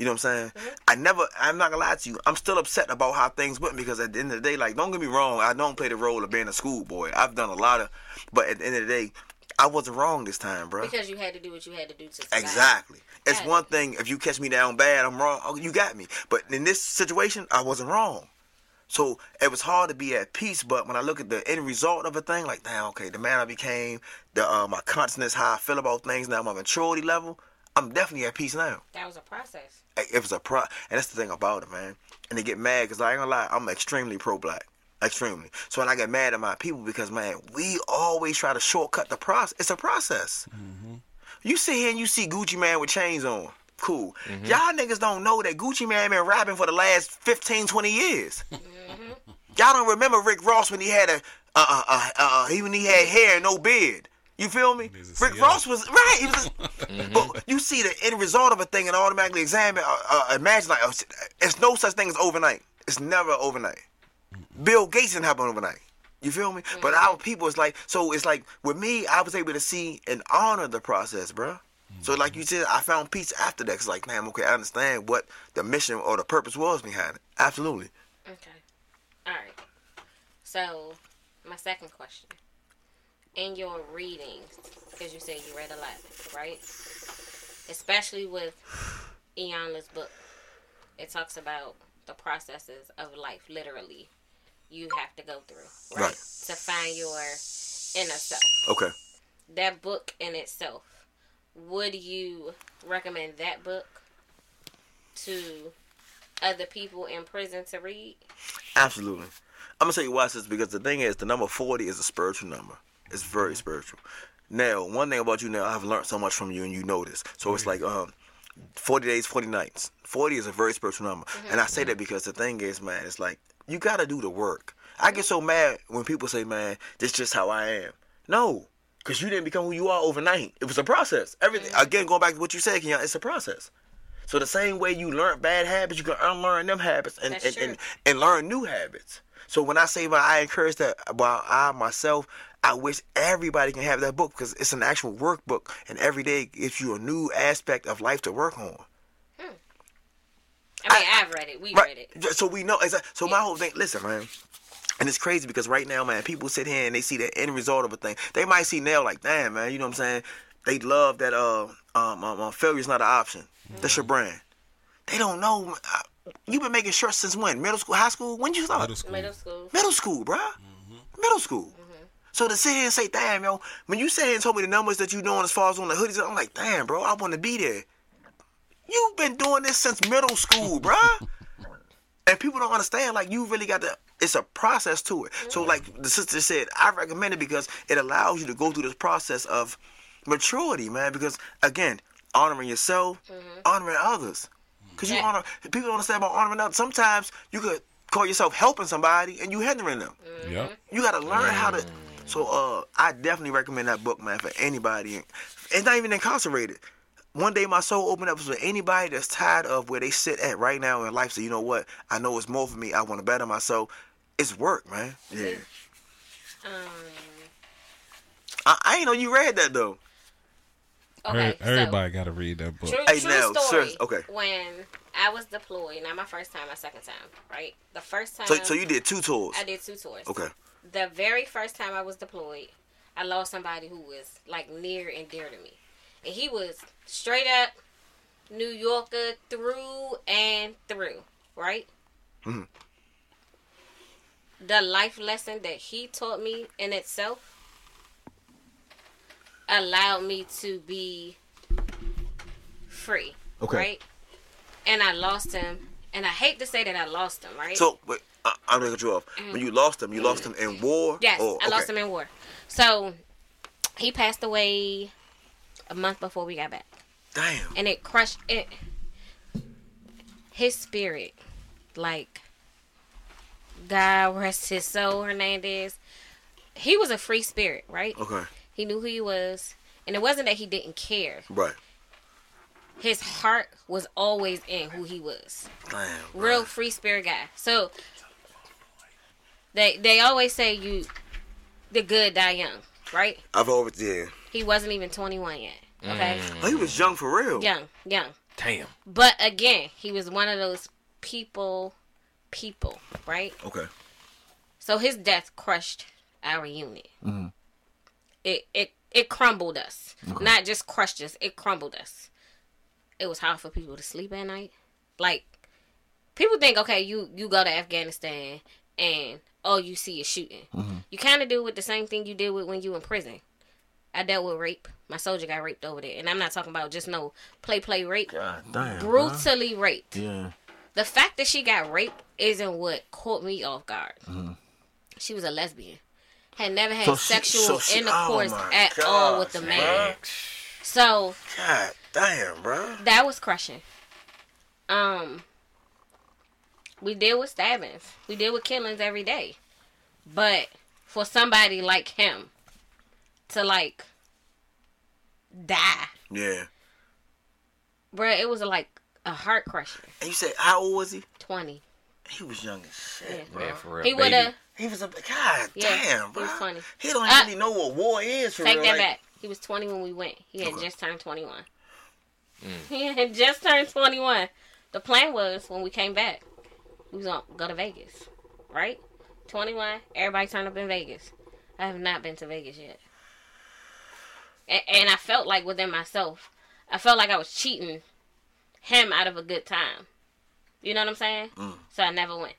[SPEAKER 2] You know what I'm saying? I never, I'm not gonna lie to you. I'm still upset about how things went because at the end of the day, like, don't get me wrong, I don't play the role of being a schoolboy. I've done a lot of, but at the end of the day, I wasn't wrong this time, bro.
[SPEAKER 4] Because you had to do what you had to do to survive.
[SPEAKER 2] Exactly. It's
[SPEAKER 4] Got
[SPEAKER 2] one thing if you catch me down bad, I'm wrong. Oh, you got me. But in this situation, I wasn't wrong. So it was hard to be at peace. But when I look at the end result of a thing, like, damn, okay, the man I became, the uh, my consciousness, how I feel about things now, my maturity level, I'm definitely at peace now.
[SPEAKER 4] That was a process.
[SPEAKER 2] It was a pro, and that's the thing about it, man. And they get mad because I ain't gonna lie, I'm extremely pro-black, extremely. So when I get mad at my people because man, we always try to shortcut the process. It's a process. You sit here and you see Gucci Mane with chains on. Cool. Y'all niggas don't know that Gucci Mane been rapping for the last 15, 20 years. Y'all don't remember Rick Ross when he had a, uh, uh, uh, uh, he when he had hair and no beard. You feel me? Rick
[SPEAKER 3] CEO.
[SPEAKER 2] Ross was right. He was, But you see the end result of a thing and automatically examine, uh, uh, imagine like, oh, it's no such thing as overnight. It's never overnight. Bill Gates didn't happen overnight. You feel me? But our people is like, so it's like with me, I was able to see and honor the process, bruh. So like you said, I found peace after that. Cause like, damn, okay, I understand what the mission or the purpose was behind it. Absolutely.
[SPEAKER 4] Okay. All right. So, my second question. In your readings, because you said you read a lot, right? Especially with Iyanla's book, it talks about the processes of life, literally, you have to go through, right?
[SPEAKER 2] Right.
[SPEAKER 4] To find your inner self.
[SPEAKER 2] Okay.
[SPEAKER 4] That book in itself, would you recommend that book to other people in prison to read?
[SPEAKER 2] Absolutely. I'm gonna tell you why this because the thing is the number forty is a spiritual number. It's very spiritual. Now, one thing about you now, I've learned so much from you and you know this. So it's mm-hmm. like um forty days, forty nights. Forty is a very spiritual number. Mm-hmm. And I say that mm-hmm. because the thing is, man, it's like you gotta do the work. I get so mad when people say, Man, this just how I am. No. Because you didn't become who you are overnight. It was a process. Everything again, going back to what you said, Keon, it's a process. So the same way you learn bad habits, you can unlearn them habits and and, and, and learn new habits. So when I say that, I encourage that. While I myself, I wish everybody can have that book because it's an actual workbook, and every day gives you a new aspect of life to work on.
[SPEAKER 4] I mean, I, have read it. We read it.
[SPEAKER 2] So we know. exa- So my whole thing. Listen, man. And it's crazy because right now, man, people sit here and they see the end result of a thing. They might see Nell like, damn, man, you know what I'm saying? They love that uh um, um, um failure's not an option. That's your brand. They don't know. uh, You've been making shirts since when? Middle school, high school? When you start?
[SPEAKER 3] Middle school.
[SPEAKER 4] Middle school.
[SPEAKER 2] Middle school, bruh. Middle school. So to sit here and say, damn, yo, when you sat here and told me the numbers that you doing as far as on the hoodies, I'm like, damn, bro, I want to be there. You've been doing this since middle school, bruh. and people don't understand, like, you really got to, it's a process to it. So, like the sister said, I recommend it because it allows you to go through this process of maturity, man. Because, again, honoring yourself, mm-hmm. honoring others. Because you
[SPEAKER 4] Yeah.
[SPEAKER 2] honor, people don't understand about honoring others. Sometimes you could call yourself helping somebody and you hindering them. Mm-hmm.
[SPEAKER 3] Yep.
[SPEAKER 2] You gotta learn how to. Mm. So uh, I definitely recommend that book, man, for anybody. It's not even incarcerated. One day my soul opened up for anybody that's tired of where they sit at right now in life. So you know what? I know it's more for me. I want to better myself. It's work, man. Yeah.
[SPEAKER 4] Um,
[SPEAKER 2] I, I ain't know you read that though.
[SPEAKER 4] okay.
[SPEAKER 3] Every- Everybody got to read that book.
[SPEAKER 4] So, true,
[SPEAKER 2] Hey,
[SPEAKER 4] true
[SPEAKER 2] now,
[SPEAKER 4] story.
[SPEAKER 2] serious- okay.
[SPEAKER 4] When I was deployed, not my first time, my second time, right? The first time.
[SPEAKER 2] So so you did two tours.
[SPEAKER 4] I did two tours.
[SPEAKER 2] Okay.
[SPEAKER 4] The very first time I was deployed, I lost somebody who was like near and dear to me. And he was straight up New Yorker through and through, right?
[SPEAKER 2] Mhm.
[SPEAKER 4] The life lesson that he taught me in itself allowed me to be free.
[SPEAKER 2] Okay.
[SPEAKER 4] Right? And I lost him. And I hate to say that I lost them, right?
[SPEAKER 2] So wait, I, I'm gonna cut you off. When you lost them, you lost them in war.
[SPEAKER 4] Mm. Yes,
[SPEAKER 2] Or-
[SPEAKER 4] I lost
[SPEAKER 2] okay.
[SPEAKER 4] him in war. So he passed away a month before we got back,
[SPEAKER 2] Damn.
[SPEAKER 4] and it crushed it. His spirit, like God rest his soul, Hernandez. He was a free spirit, right?
[SPEAKER 2] Okay.
[SPEAKER 4] He knew who he was, and it wasn't that he didn't care.
[SPEAKER 2] Right.
[SPEAKER 4] His heart was always in who he was.
[SPEAKER 2] Damn.
[SPEAKER 4] real free spirit guy. So they they always say you the good die young, right?
[SPEAKER 2] I've always yeah.
[SPEAKER 4] He wasn't even 21 yet. Okay? Mm.
[SPEAKER 2] Oh, he was young for real.
[SPEAKER 4] Young, young.
[SPEAKER 1] Damn.
[SPEAKER 4] But again, he was one of those people people, right?
[SPEAKER 2] Okay.
[SPEAKER 4] So his death crushed our unit. Mm-hmm. It it it crumbled us. Not just crushed us, it crumbled us. It was hard for people to sleep at night. Like people think, okay, you you go to Afghanistan and all you see is shooting. Mm-hmm. You kind of deal with the same thing you did with when you in prison. I dealt with rape. My soldier got raped over there, and I'm not talking about just no play play rape.
[SPEAKER 2] God damn.
[SPEAKER 4] Brutally raped.
[SPEAKER 2] Yeah.
[SPEAKER 4] The fact that she got raped isn't what caught me off guard. Mm-hmm. She was a lesbian. Had never had
[SPEAKER 2] So she-
[SPEAKER 4] sexual
[SPEAKER 2] so she-
[SPEAKER 4] intercourse
[SPEAKER 2] oh
[SPEAKER 4] at all with
[SPEAKER 2] gosh,
[SPEAKER 4] the man. So
[SPEAKER 2] God damn, bro.
[SPEAKER 4] that was crushing. Um, we deal with stabbings. We deal with killings every day. But for somebody like him to like die,
[SPEAKER 2] Yeah.
[SPEAKER 4] bruh, it was like a heart crusher.
[SPEAKER 2] And you said how old was he?
[SPEAKER 4] Twenty.
[SPEAKER 2] He was young as shit,
[SPEAKER 4] Yeah.
[SPEAKER 2] bro.
[SPEAKER 1] Man, for real.
[SPEAKER 4] He would have
[SPEAKER 2] He was a God
[SPEAKER 4] Yeah,
[SPEAKER 2] damn,
[SPEAKER 4] he
[SPEAKER 2] bro.
[SPEAKER 4] was 20.
[SPEAKER 2] He don't
[SPEAKER 4] Uh,
[SPEAKER 2] really know what war is for
[SPEAKER 4] take
[SPEAKER 2] real.
[SPEAKER 4] that
[SPEAKER 2] like-
[SPEAKER 4] back. He was twenty when we went. He had
[SPEAKER 2] Okay.
[SPEAKER 4] just turned twenty one. He had just turned twenty one. The plan was when we came back, we was gonna go to Vegas, right? Twenty one. Everybody turned up in Vegas. I have not been to Vegas yet, and, and I felt like within myself, I felt like I was cheating him out of a good time. You know what I'm saying?
[SPEAKER 2] Mm.
[SPEAKER 4] So I never went.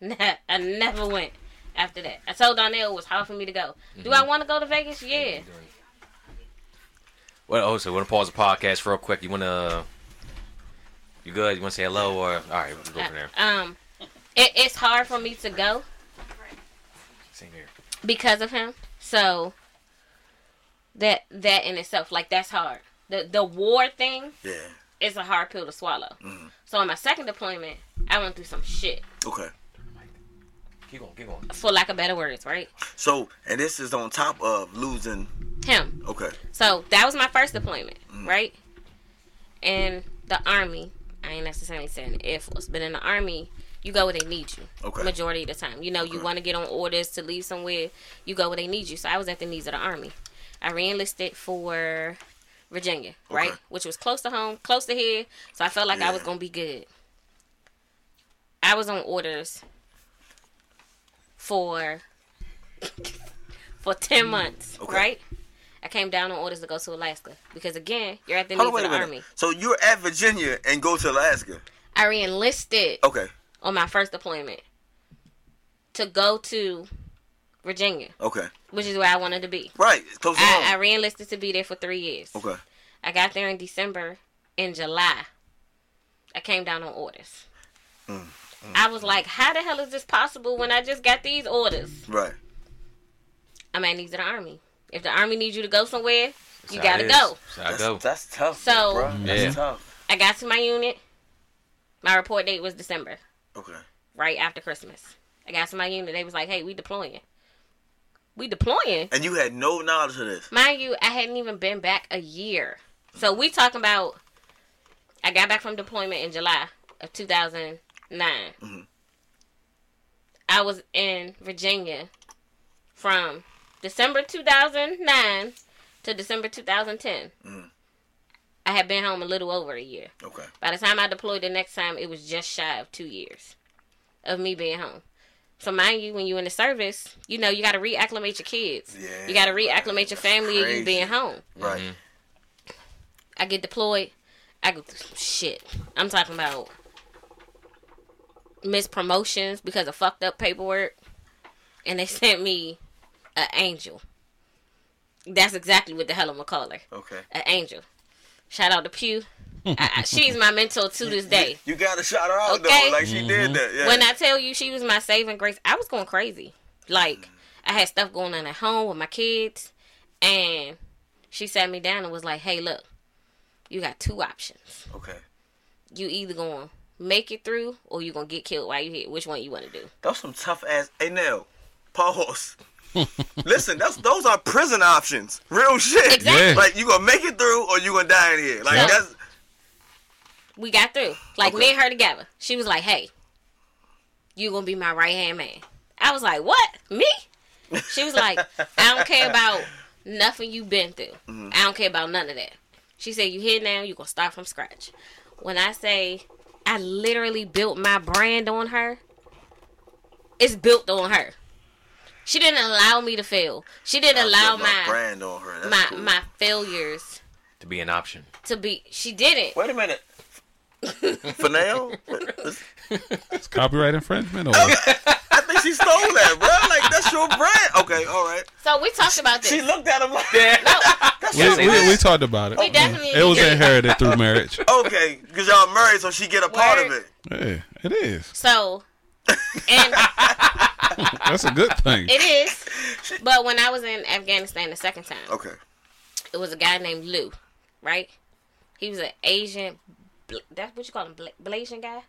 [SPEAKER 4] I never went after that. I told Donnell it was hard for me to go. Do I want to go to Vegas? Yeah.
[SPEAKER 1] Well, oh, so we want to pause the podcast real quick? You want to? You good? You want to say hello or all right? We'll go from there.
[SPEAKER 4] Um, it, it's hard for me to go
[SPEAKER 1] Same here.
[SPEAKER 4] because of him. So that that in itself, like that's hard. The the war thing
[SPEAKER 2] Yeah.
[SPEAKER 4] is a hard pill to swallow.
[SPEAKER 2] Mm-hmm.
[SPEAKER 4] So on my second deployment, I went through some shit,
[SPEAKER 2] Okay.
[SPEAKER 1] Keep going. Keep going.
[SPEAKER 4] for lack of better words, right?
[SPEAKER 2] So, and this is on top of losing.
[SPEAKER 4] Him.
[SPEAKER 2] Okay.
[SPEAKER 4] So that was my first deployment,
[SPEAKER 2] Mm.
[SPEAKER 4] right? And the army I ain't necessarily saying Air Force, but in the Army, you go where they need you.
[SPEAKER 2] Okay.
[SPEAKER 4] Majority of the time, you know, you
[SPEAKER 2] Okay.
[SPEAKER 4] want to get on orders to leave somewhere, you go where they need you. So I was at the needs of the Army. I re-enlisted for Virginia, right,
[SPEAKER 2] Okay.
[SPEAKER 4] which was close to home, close to here. So I felt like I was gonna be good. I was on orders for for ten months,
[SPEAKER 2] Okay.
[SPEAKER 4] right? I came down on orders to go to Alaska because again, you're at the
[SPEAKER 2] Hold
[SPEAKER 4] needs of the army.
[SPEAKER 2] So you're at Virginia and go to Alaska.
[SPEAKER 4] I re-enlisted
[SPEAKER 2] Okay.
[SPEAKER 4] on my first deployment to go to Virginia,
[SPEAKER 2] Okay.
[SPEAKER 4] which is where I wanted to be.
[SPEAKER 2] Right. Close to
[SPEAKER 4] I, I re-enlisted to be there for three years.
[SPEAKER 2] okay.
[SPEAKER 4] I got there in December. In July, I came down on orders.
[SPEAKER 2] Mm,
[SPEAKER 4] I was like, "How the hell is this possible when I just got these orders?"
[SPEAKER 2] Right.
[SPEAKER 4] I'm at needs of the army. If the army needs you to go somewhere, you
[SPEAKER 1] That's how
[SPEAKER 4] gotta
[SPEAKER 1] it is.
[SPEAKER 4] go.
[SPEAKER 1] That's I
[SPEAKER 2] That's,
[SPEAKER 1] go.
[SPEAKER 2] that's tough.
[SPEAKER 4] So-
[SPEAKER 2] bro. That's
[SPEAKER 1] Yeah.
[SPEAKER 2] tough.
[SPEAKER 4] I got to my unit. My report date was December,
[SPEAKER 2] Okay.
[SPEAKER 4] right after Christmas. I got to my unit. They was like, "Hey, we deploying." We deploying.
[SPEAKER 2] And you had no knowledge of this.
[SPEAKER 4] Mind you, I hadn't even been back a year. So we talking about. I got back from deployment in July of 2009.
[SPEAKER 2] Mhm.
[SPEAKER 4] I was in Virginia from December 2009 to December 2010.
[SPEAKER 2] Mhm.
[SPEAKER 4] I had been home a little over a year.
[SPEAKER 2] Okay.
[SPEAKER 4] By the time I deployed the next time, it was just shy of two years of me being home. So mind you, when you in the service, you know you got to reacclimate your kids.
[SPEAKER 2] Yeah.
[SPEAKER 4] You got to reacclimate your family and you being home.
[SPEAKER 2] Right.
[SPEAKER 4] I get deployed. I go through some shit. I'm talking about missed promotions because of fucked up paperwork, and they sent me an angel. That's exactly what the hell I'm gonna call her.
[SPEAKER 2] Okay.
[SPEAKER 4] An angel. Shout out to Pugh. I, I, she's my mentor to this day.
[SPEAKER 2] You gotta shout her out
[SPEAKER 4] Okay.
[SPEAKER 2] though, like she did that. Mm-hmm. Yeah.
[SPEAKER 4] When I tell you she was my saving grace, I was going crazy. Like I had stuff going on at home with my kids, and she sat me down and was like, "Hey, look, you got two options.
[SPEAKER 2] okay.
[SPEAKER 4] You either gonna make it through, or you gonna get killed while you here. Which one you want to do?"
[SPEAKER 2] Those some tough ass. Hey, Nell, pause. Listen, that's those are prison options. Real shit.
[SPEAKER 4] Exactly.
[SPEAKER 3] Yeah.
[SPEAKER 2] Like you gonna make it through or you gonna die in here. Like
[SPEAKER 4] Yeah.
[SPEAKER 2] that's
[SPEAKER 4] We got through. Like
[SPEAKER 2] Okay.
[SPEAKER 4] me and her together. She was like, "Hey, you gonna be my right hand man." I was like, "What? Me?" She was like, "I don't care about nothing you've been through.
[SPEAKER 2] Mm-hmm.
[SPEAKER 4] I don't care about none of that." She said, "You here now? You gonna start from scratch." When I say I literally built my brand on her, it's built on her. She didn't allow me to fail. She didn't allow my
[SPEAKER 2] brand on her. That's
[SPEAKER 4] my
[SPEAKER 2] cool.
[SPEAKER 4] my failures
[SPEAKER 1] To be an option.
[SPEAKER 4] to be. She didn't.
[SPEAKER 2] Wait a minute. For now,
[SPEAKER 3] It's copyright infringement or
[SPEAKER 2] I think she stole that, bro. Like that's your brand. Okay, all right.
[SPEAKER 4] So we talked about this.
[SPEAKER 2] She looked at him like,
[SPEAKER 3] we, we, we talked about it.
[SPEAKER 4] We definitely
[SPEAKER 3] It was
[SPEAKER 4] did.
[SPEAKER 3] inherited through marriage.
[SPEAKER 2] okay, because y'all married, so she get a part of it.
[SPEAKER 3] Yeah, it is.
[SPEAKER 4] So, and
[SPEAKER 3] That's a good thing.
[SPEAKER 4] it is. But when I was in Afghanistan the second time,
[SPEAKER 2] Okay.
[SPEAKER 4] it was a guy named Lou, right? He was an Asian. That's what you call him, Bla- Blasian guy.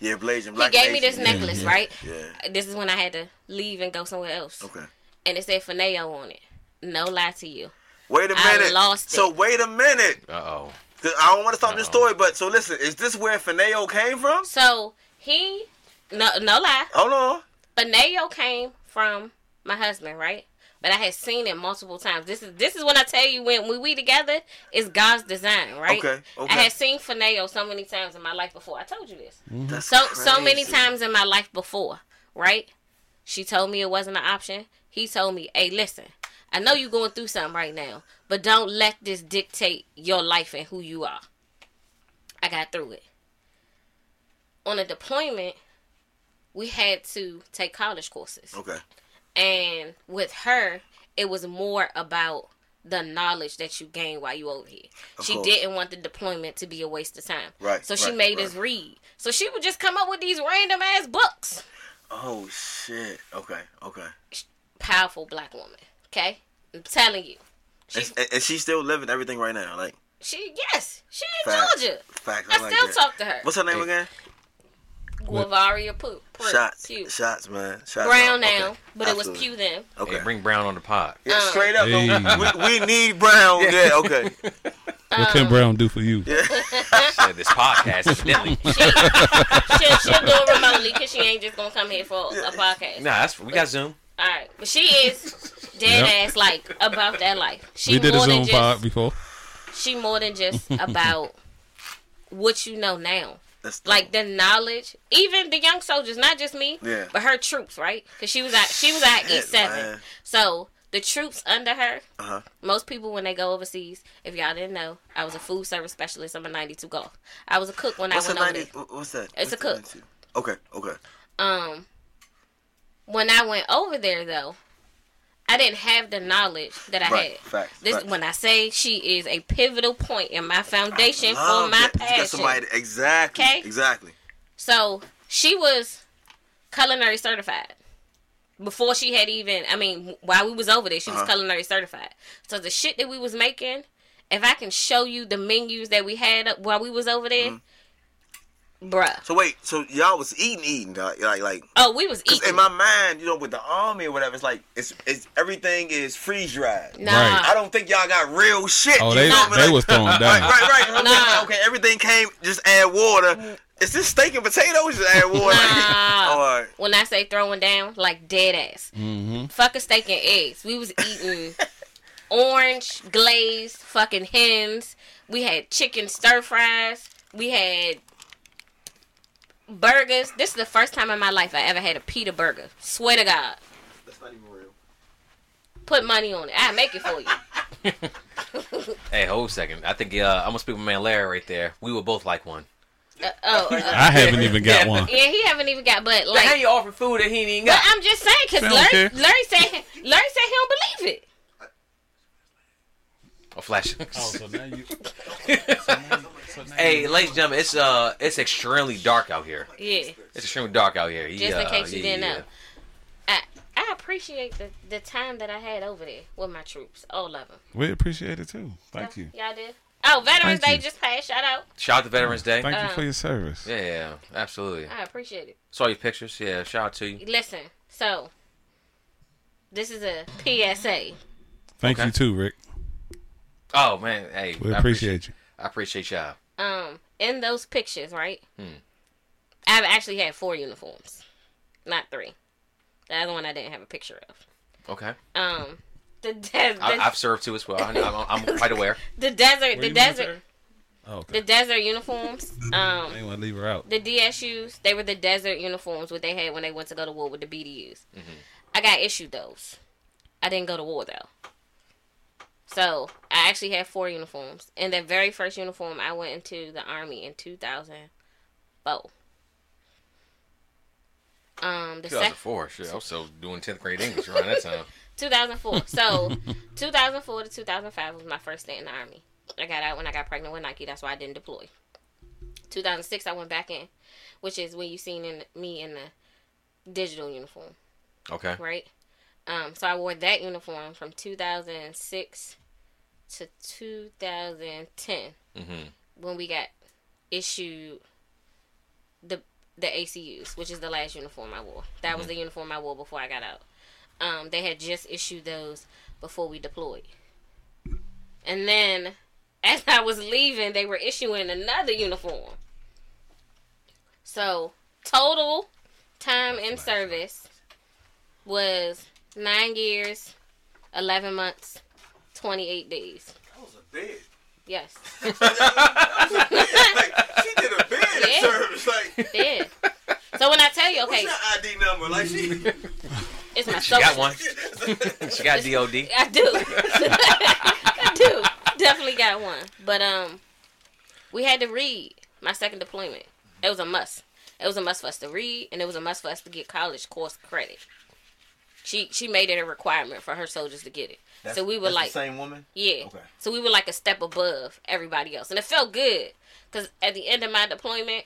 [SPEAKER 2] Yeah, blazing
[SPEAKER 4] He
[SPEAKER 2] black.
[SPEAKER 4] gave me this necklace, right?
[SPEAKER 2] Yeah.
[SPEAKER 4] This is when I had to leave and go somewhere else,
[SPEAKER 2] Okay.
[SPEAKER 4] and it said Fineo on it. No lie to you.
[SPEAKER 2] Wait a minute.
[SPEAKER 4] lost
[SPEAKER 2] So
[SPEAKER 4] it.
[SPEAKER 2] wait a minute.
[SPEAKER 1] Uh oh.
[SPEAKER 2] 'Cause I don't want to stop this
[SPEAKER 1] Uh-oh.
[SPEAKER 2] story, but so listen, is this where Fineo came from?
[SPEAKER 4] So he, no, no lie.
[SPEAKER 2] Hold on.
[SPEAKER 4] Fineo came from my husband, right? But I had seen it multiple times. This is this is when I tell you when, when we together, it's God's design, right?
[SPEAKER 2] Okay, okay.
[SPEAKER 4] I had seen Fineo so many times in my life before. I told you this. Mm-hmm.
[SPEAKER 2] That's
[SPEAKER 4] So so many times in my life before, right? She told me it wasn't an option. He told me, "Hey, listen, I know you're going through something right now, but don't let this dictate your life and who you are." I got through it. On a deployment, we had to take college courses.
[SPEAKER 2] Okay.
[SPEAKER 4] And with her, it was more about the knowledge that you gain while you over here.
[SPEAKER 2] Of
[SPEAKER 4] she
[SPEAKER 2] course.
[SPEAKER 4] didn't want the deployment to be a waste of time.
[SPEAKER 2] Right,
[SPEAKER 4] So she
[SPEAKER 2] right,
[SPEAKER 4] made
[SPEAKER 2] right.
[SPEAKER 4] us read. So she would just come up with these random ass books.
[SPEAKER 2] Oh shit. Okay. Okay.
[SPEAKER 4] Powerful black woman. Okay? I'm telling you. She
[SPEAKER 2] And, and- and she's still living everything right now. Like
[SPEAKER 4] she yes. She in
[SPEAKER 2] Facts.
[SPEAKER 4] Georgia.
[SPEAKER 2] facts.
[SPEAKER 4] I,
[SPEAKER 2] I, like
[SPEAKER 4] still
[SPEAKER 2] that.
[SPEAKER 4] talk to her.
[SPEAKER 2] What's her name
[SPEAKER 1] Hey.
[SPEAKER 2] Again?
[SPEAKER 4] Guavaria Pugh.
[SPEAKER 2] Shots.
[SPEAKER 4] Pugh.
[SPEAKER 2] Shots, man. Shots
[SPEAKER 4] Brown
[SPEAKER 2] out.
[SPEAKER 4] now,
[SPEAKER 2] Okay.
[SPEAKER 4] but it was Pugh then.
[SPEAKER 2] Okay.
[SPEAKER 1] Hey, bring Brown on the pod.
[SPEAKER 2] Yeah,
[SPEAKER 4] Uh.
[SPEAKER 2] straight up.
[SPEAKER 3] Hey.
[SPEAKER 2] We, we need Brown. Yeah. Okay.
[SPEAKER 3] What can Brown do for you?
[SPEAKER 1] Said this podcast, evidently.
[SPEAKER 4] she'll, she'll do it remotely because she ain't just gonna come here for a podcast.
[SPEAKER 1] Nah, that's we got Zoom.
[SPEAKER 4] All right, but she is dead
[SPEAKER 3] Yep.
[SPEAKER 4] ass like about that life. She
[SPEAKER 3] we did a
[SPEAKER 4] more than
[SPEAKER 3] Zoom pod before.
[SPEAKER 4] she more than just about what you know now.
[SPEAKER 2] That's
[SPEAKER 4] Like the knowledge, even the young soldiers, not just me,
[SPEAKER 2] Yeah.
[SPEAKER 4] but her troops, right? Because she was at she was at East Seven, so the troops under her.
[SPEAKER 2] Uh-huh.
[SPEAKER 4] Most people when they go overseas, if y'all didn't know, I was a food service specialist. I'm a 92 golf. I was a cook when
[SPEAKER 2] What's
[SPEAKER 4] I went over there.
[SPEAKER 2] What's that?
[SPEAKER 4] It's
[SPEAKER 2] What's
[SPEAKER 4] a cook.
[SPEAKER 2] 92? Okay, okay.
[SPEAKER 4] Um, when I went over there though, I didn't have the knowledge that I
[SPEAKER 2] Right,
[SPEAKER 4] had.
[SPEAKER 2] facts,
[SPEAKER 4] This
[SPEAKER 2] facts.
[SPEAKER 4] when I say she is a pivotal point in my foundation for my
[SPEAKER 2] that.
[SPEAKER 4] Passion.
[SPEAKER 2] somebody exactly.
[SPEAKER 4] Okay.
[SPEAKER 2] Exactly.
[SPEAKER 4] So she was culinary certified before she had even. I mean, while we was over there, she was
[SPEAKER 2] Uh-huh.
[SPEAKER 4] culinary certified. So the shit that we was making, if I can show you the menus that we had up while we was over there, bruh.
[SPEAKER 2] So wait, so y'all was eating, eating, dog, like, like.
[SPEAKER 4] Oh, we was eating.
[SPEAKER 2] in my mind, you know, with the army or whatever, it's like it's it's everything is freeze dried.
[SPEAKER 4] nah,
[SPEAKER 3] Right.
[SPEAKER 2] I don't think y'all got real shit.
[SPEAKER 3] Oh, they
[SPEAKER 2] feel me?
[SPEAKER 3] they
[SPEAKER 2] Like-
[SPEAKER 3] was throwing down.
[SPEAKER 2] right, right. I'm
[SPEAKER 4] Nah.
[SPEAKER 2] thinking, okay, everything came. Just add water. Is this steak and potatoes? Just add water.
[SPEAKER 4] Nah.
[SPEAKER 2] all right.
[SPEAKER 4] when I say throwing down, like dead ass.
[SPEAKER 3] Mm-hmm.
[SPEAKER 4] Fuck a steak and eggs. We was eating orange glazed fucking hens. We had chicken stir fries. We had burgers. This is the first time in my life I ever had a pita burger. Swear to God.
[SPEAKER 2] That's not even real.
[SPEAKER 4] Put money on it. I make it for you.
[SPEAKER 1] Hey, hold a second. I think uh, I'm gonna speak with my man Larry right there. We were both like one.
[SPEAKER 4] Uh, oh, uh,
[SPEAKER 3] I haven't even got one.
[SPEAKER 4] yeah, he haven't even got, but
[SPEAKER 1] Like, how you offer food that he ain't even
[SPEAKER 4] but
[SPEAKER 1] got?
[SPEAKER 4] I'm just saying because Larry. Larry said, Larry said he don't believe it.
[SPEAKER 1] Oh, flash.
[SPEAKER 3] so now you.
[SPEAKER 1] hey, ladies and gentlemen, it's uh, it's extremely dark out here.
[SPEAKER 4] Yeah.
[SPEAKER 1] It's extremely dark out here. He,
[SPEAKER 4] Just in
[SPEAKER 1] uh,
[SPEAKER 4] case you
[SPEAKER 1] yeah,
[SPEAKER 4] didn't
[SPEAKER 1] yeah.
[SPEAKER 4] know. I I appreciate the the time that I had over there with my troops, all of them.
[SPEAKER 3] We appreciate it too. Thank you.
[SPEAKER 4] Y'all did. Oh, Veterans
[SPEAKER 3] Thank
[SPEAKER 4] Day
[SPEAKER 3] you.
[SPEAKER 4] just passed. Shout out.
[SPEAKER 1] Shout out to Veterans Day.
[SPEAKER 3] Thank you
[SPEAKER 4] Um,
[SPEAKER 3] for your service.
[SPEAKER 1] Yeah, yeah, absolutely.
[SPEAKER 4] I appreciate it.
[SPEAKER 1] Saw your pictures. Yeah, shout out to you.
[SPEAKER 4] Listen, so this is a PSA.
[SPEAKER 3] Thank
[SPEAKER 1] Okay.
[SPEAKER 3] you too, Rick.
[SPEAKER 1] Oh man, hey,
[SPEAKER 3] We
[SPEAKER 1] I
[SPEAKER 3] appreciate you.
[SPEAKER 1] I appreciate y'all.
[SPEAKER 4] Um, in those pictures, right?
[SPEAKER 1] Hmm.
[SPEAKER 4] I've actually had four uniforms, not three. The other one I didn't have a picture of.
[SPEAKER 1] Okay,
[SPEAKER 4] Um, the de- the,
[SPEAKER 1] I, I've served too as well. I, I'm, I'm quite aware.
[SPEAKER 4] the desert, the desert,
[SPEAKER 3] Oh, okay.
[SPEAKER 4] the desert uniforms. Um,
[SPEAKER 3] I ain't want to leave her out.
[SPEAKER 4] the DSUs, they were the desert uniforms what they had when they went to go to war with the BDUs.
[SPEAKER 1] Mm-hmm.
[SPEAKER 4] I got issued those. I didn't go to war though. So I actually had four uniforms. And the very first uniform I went into the army in two thousand four. Um, the second
[SPEAKER 1] 2004. Shit, I was still doing 10th grade English around that time.
[SPEAKER 4] 2004. So 2004 to 2005 was my first day in the army. I got out when I got pregnant with Nike. That's why I didn't deploy. 2006 I went back in, which is when you seen in me in the digital uniform,
[SPEAKER 1] Okay.
[SPEAKER 4] right? Um, so I wore that uniform from 2006 to 2010
[SPEAKER 1] Mm-hmm.
[SPEAKER 4] when we got issued the the ACUs, which is the last uniform I wore. That was the uniform I wore before I got out. Um, they had just issued those before we deployed, and then as I was leaving, they were issuing another uniform. So total time in service was nine years, eleven months, twenty eight days.
[SPEAKER 2] That was a bid.
[SPEAKER 4] Yes,
[SPEAKER 2] like, she did a bid
[SPEAKER 4] Yeah.
[SPEAKER 2] in service. Like,
[SPEAKER 4] did. So when I tell you, okay,
[SPEAKER 2] what's your ID number? Like, she.
[SPEAKER 4] it's my
[SPEAKER 1] She got
[SPEAKER 4] social-
[SPEAKER 1] one. She got DOD.
[SPEAKER 4] I do. I do. Definitely got one. But um we had to read my second deployment. It was a must. It was a must for us to read and it was a must for us to get college course credit. She she made it a requirement for her soldiers to get it. so we were
[SPEAKER 2] that's the
[SPEAKER 4] like
[SPEAKER 2] same woman.
[SPEAKER 4] yeah.
[SPEAKER 2] Okay.
[SPEAKER 4] So we were like a step above everybody else. And it felt good cuz at the end of my deployment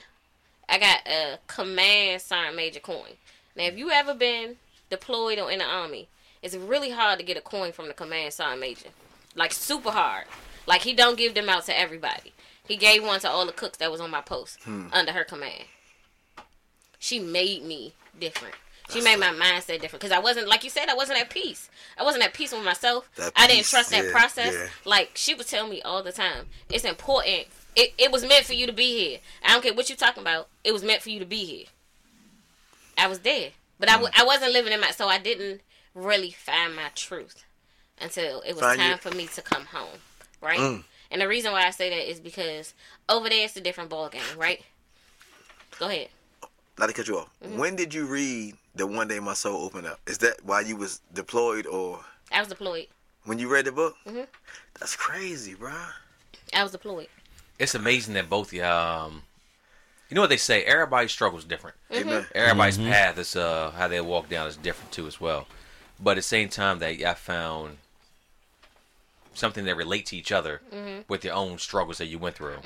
[SPEAKER 4] I got a command sergeant major coin. Now if you ever been deployed or in the army, it's really hard to get a coin from the command sergeant major. Like super hard. Like he don't give them out to everybody. He gave one to all the cooks that was on my post hmm. under her command. She made me different. She made my mindset different because I wasn't like you said. I wasn't at peace. I wasn't at peace with myself.
[SPEAKER 2] That
[SPEAKER 4] I didn't trust that
[SPEAKER 2] yeah,
[SPEAKER 4] process.
[SPEAKER 2] yeah.
[SPEAKER 4] Like she would tell me all the time, it's important. It, it was meant for you to be here. I don't care what you're talking about. It was meant for you to be here. I was there, but I, w-
[SPEAKER 2] Mm.
[SPEAKER 4] I wasn't living in my. So I didn't really find my truth until it was
[SPEAKER 2] Find
[SPEAKER 4] time
[SPEAKER 2] your-
[SPEAKER 4] for me to come home. Right.
[SPEAKER 2] Mm.
[SPEAKER 4] And the reason why I say that is because over there it's a different ball game. Right. Go ahead.
[SPEAKER 2] Not to cut you off.
[SPEAKER 4] Mm-hmm.
[SPEAKER 2] When did you read the One Day My Soul Opened Up? Is that why you was deployed or
[SPEAKER 4] I was deployed.
[SPEAKER 2] when you read the book?
[SPEAKER 4] Mhm.
[SPEAKER 2] That's crazy, bruh.
[SPEAKER 4] I was deployed.
[SPEAKER 1] It's amazing that both you um, you know what they say. Everybody's struggle is different.
[SPEAKER 4] Mm-hmm.
[SPEAKER 2] Amen.
[SPEAKER 1] Everybody's path is uh how they walk down is different too as well. But at the same time that I found something that relate to each other
[SPEAKER 4] Mm-hmm.
[SPEAKER 1] with your own struggles that you went through.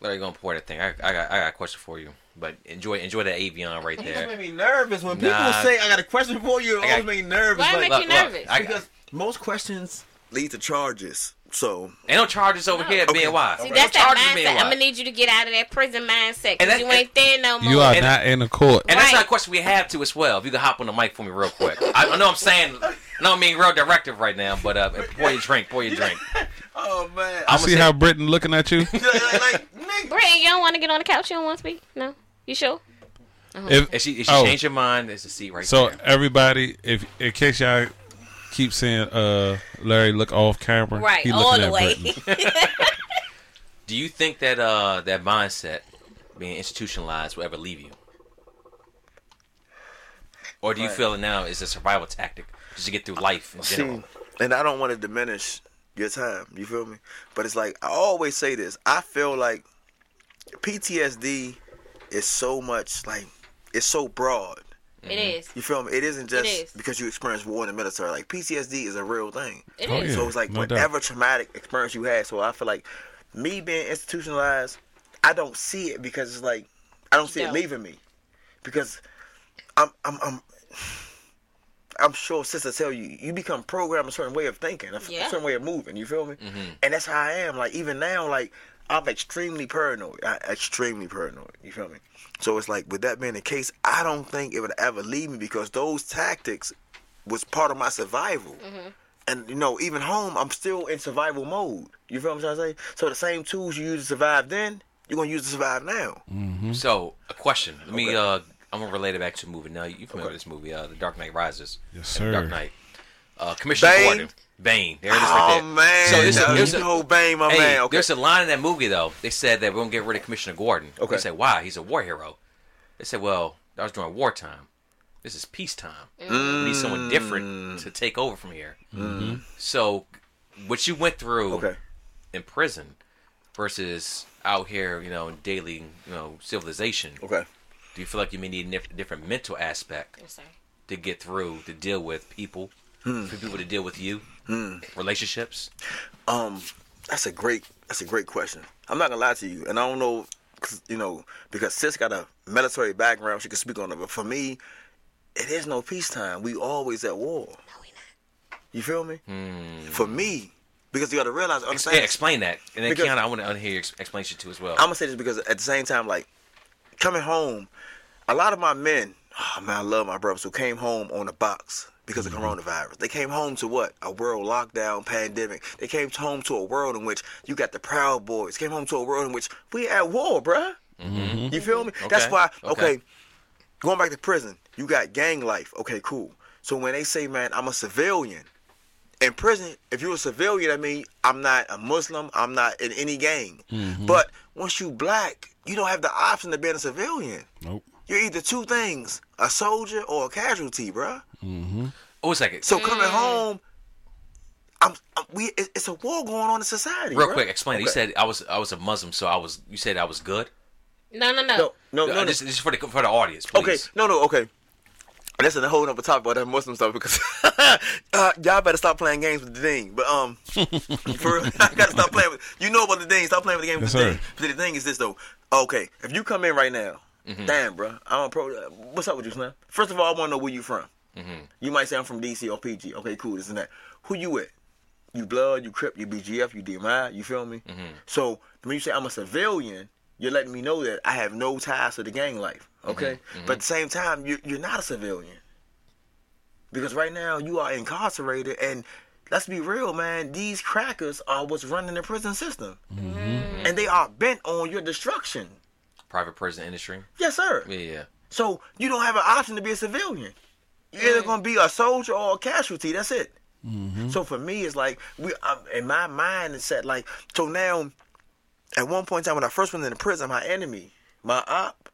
[SPEAKER 1] Larry, gonna pour that thing. I, I got I got a question for you, but enjoy enjoy that Avion right there.
[SPEAKER 2] It
[SPEAKER 1] there.
[SPEAKER 2] made me nervous when people say I got a question for you. It always
[SPEAKER 1] got-
[SPEAKER 2] make me nervous.
[SPEAKER 4] Why it
[SPEAKER 2] like,
[SPEAKER 4] make you
[SPEAKER 1] look, look,
[SPEAKER 4] nervous?
[SPEAKER 1] I-
[SPEAKER 2] because most questions lead to charges. So
[SPEAKER 1] Ain't no charges over
[SPEAKER 4] No.
[SPEAKER 1] here at
[SPEAKER 2] Okay.
[SPEAKER 1] BNY.
[SPEAKER 4] See,
[SPEAKER 1] No
[SPEAKER 4] that
[SPEAKER 1] charges at
[SPEAKER 4] mindset. I'm gonna need you to get out of that prison mindset because you ain't there no more.
[SPEAKER 3] You are
[SPEAKER 1] And-
[SPEAKER 3] not in the court.
[SPEAKER 1] And that's not a question we have to as well. If you can hop on the mic for me real quick. I, I know I'm saying, I know I'm being real directive right now, but uh, pour your drink, pour your drink.
[SPEAKER 2] Oh man.
[SPEAKER 1] I'm
[SPEAKER 3] See
[SPEAKER 1] gonna
[SPEAKER 3] how Britain looking at you?
[SPEAKER 2] like, like, nigga.
[SPEAKER 4] You don't want to get on the couch? You don't want to speak? No. You sure?
[SPEAKER 3] If,
[SPEAKER 1] If she, if she
[SPEAKER 3] Oh.
[SPEAKER 1] changed your mind, there's a seat right
[SPEAKER 3] so
[SPEAKER 1] there.
[SPEAKER 3] So everybody, if in case y'all keep saying uh Larry look off camera,
[SPEAKER 4] Right,
[SPEAKER 3] he
[SPEAKER 4] all
[SPEAKER 3] looking
[SPEAKER 4] the
[SPEAKER 3] at
[SPEAKER 4] way.
[SPEAKER 1] Do you think that uh, that mindset, being institutionalized, will ever leave you? Or do you
[SPEAKER 2] Right.
[SPEAKER 1] feel it now is a survival tactic just to get through life in general?
[SPEAKER 2] See, and I don't want to diminish your time. You feel me? But it's like I always say this. I feel like PTSD is so much like it's so broad.
[SPEAKER 4] It mm-hmm. is.
[SPEAKER 2] You feel me? It isn't just
[SPEAKER 4] is.
[SPEAKER 2] because you experienced war in the military. Like PTSD is a real thing.
[SPEAKER 4] It
[SPEAKER 3] Oh,
[SPEAKER 4] is.
[SPEAKER 3] yeah.
[SPEAKER 2] So it's like
[SPEAKER 3] no doubt.
[SPEAKER 2] whatever traumatic experience you had. So I feel like me being institutionalized, I don't see it because it's like I don't see
[SPEAKER 4] No.
[SPEAKER 2] it leaving me because I'm I'm I'm. I'm sure sister tell you you become programmed a certain way of thinking, a,
[SPEAKER 4] Yeah.
[SPEAKER 2] certain way of moving. You feel me? Mm-hmm. And that's how I am. Like even now, like I'm extremely paranoid. I, extremely paranoid. You feel me? So it's like with that being the case, I don't think it would ever leave me because those tactics was part of my survival. And you know, even home, I'm still in survival mode. You feel what I'm trying to say? So the same tools you used to survive then, you're gonna use to survive now.
[SPEAKER 1] So, a question. Let me.
[SPEAKER 2] Okay.
[SPEAKER 1] Uh, I'm gonna relate it back to a movie. Now, you familiar with this movie, uh, The Dark Knight Rises?
[SPEAKER 3] Yes,
[SPEAKER 1] The
[SPEAKER 3] sir.
[SPEAKER 1] Dark Knight. Uh, Commissioner
[SPEAKER 2] Bane?
[SPEAKER 1] Gordon. Bane. There it is right
[SPEAKER 2] Oh
[SPEAKER 1] there.
[SPEAKER 2] man,
[SPEAKER 1] So there's a,
[SPEAKER 2] Now,
[SPEAKER 1] there's
[SPEAKER 2] you
[SPEAKER 1] a,
[SPEAKER 2] know Bane, my
[SPEAKER 1] hey,
[SPEAKER 2] man. Okay.
[SPEAKER 1] there's a line in that movie though. They said that we're gonna get rid of Commissioner Gordon.
[SPEAKER 2] Okay.
[SPEAKER 1] They said why? He's a war hero. They said, well, that was during wartime. This is peacetime. We need someone different mm. to take over from here. Mm-hmm. So, what you went through
[SPEAKER 2] okay.
[SPEAKER 1] in prison versus out here, you know, in daily, you know, civilization.
[SPEAKER 2] Okay.
[SPEAKER 1] Do you feel like you may need a different mental aspect
[SPEAKER 4] I'm
[SPEAKER 1] to get through, to deal with people,
[SPEAKER 2] Hmm.
[SPEAKER 1] for people to deal with you, relationships?
[SPEAKER 2] Um, that's a great that's a great question. I'm not gonna lie to you, and I don't know, 'cause, you know, because sis got a military background, she can speak on it. But for me, it is no peacetime. We always at war.
[SPEAKER 4] No, we not.
[SPEAKER 2] You feel me? For me, because you got to realize,
[SPEAKER 1] Ex-
[SPEAKER 2] understand.
[SPEAKER 1] yeah, explain that, and then
[SPEAKER 2] Because-
[SPEAKER 1] Kiana, I want to hear your explanation too as well.
[SPEAKER 2] I'm gonna say this because at the same time, like coming home, a lot of my men, oh man, I love my brothers who came home on a box because of mm-hmm. coronavirus. They came home to what? A world lockdown, pandemic. They came home to a world in which you got the Proud Boys. Came home to a world in which we at war, bruh. Mm-hmm. You feel me? That's why.
[SPEAKER 1] okay.
[SPEAKER 2] Okay. going back to prison, you got gang life. Okay, cool. So when they say, man, I'm a civilian. In prison, if you're a civilian, I mean, I'm not a Muslim. I'm not in any gang. Mm-hmm. But once you black, you don't have the option of being a civilian.
[SPEAKER 3] Nope.
[SPEAKER 2] You're either two things: a soldier or a casualty, bruh.
[SPEAKER 1] Oh, it's like it.
[SPEAKER 2] So coming home, I'm, I'm we. It's a war going on in society.
[SPEAKER 1] real
[SPEAKER 2] bruh.
[SPEAKER 1] quick, explain. it. You said I was I was a Muslim, so I was. You said I was good.
[SPEAKER 4] No, no, no.
[SPEAKER 2] no, no, no,
[SPEAKER 1] Uh,
[SPEAKER 2] no.
[SPEAKER 1] This, this is for the for the audience,
[SPEAKER 2] Okay,
[SPEAKER 1] please.
[SPEAKER 2] no, no, okay. That's a whole other topic about that Muslim stuff because uh, y'all better stop playing games with the ding. But um, for real, I gotta stop playing with. You know about the ding. Stop playing with the game with
[SPEAKER 3] Yes,
[SPEAKER 2] the
[SPEAKER 3] sir.
[SPEAKER 2] ding. But the thing is this though. Okay, if you come in right now,
[SPEAKER 1] Mm-hmm.
[SPEAKER 2] damn, bro, I'm a pro. What's up with you, Slim? First of all, I want to know where you from.
[SPEAKER 1] Mm-hmm.
[SPEAKER 2] You might say I'm from DC or PG. Okay, cool, this and that. Who you with? You blood, you crip, you BGF, you DMI. You feel me?
[SPEAKER 1] Mm-hmm.
[SPEAKER 2] So when you say I'm a civilian, you're letting me know that I have no ties to the gang life. Okay,
[SPEAKER 1] Mm-hmm,
[SPEAKER 2] but at the same time, you, you're not a civilian because right now you are incarcerated, and let's be real, man. These crackers are what's running the prison system, and they are bent on your destruction.
[SPEAKER 1] Private prison industry.
[SPEAKER 2] Yes, sir.
[SPEAKER 1] Yeah, yeah.
[SPEAKER 2] So you don't have an option to be a civilian. You're either gonna be a soldier or a casualty. That's it. Mm-hmm. So for me, it's like we um, in my mind it's set like so now. At one point in time, when I first went into prison, my enemy, my op,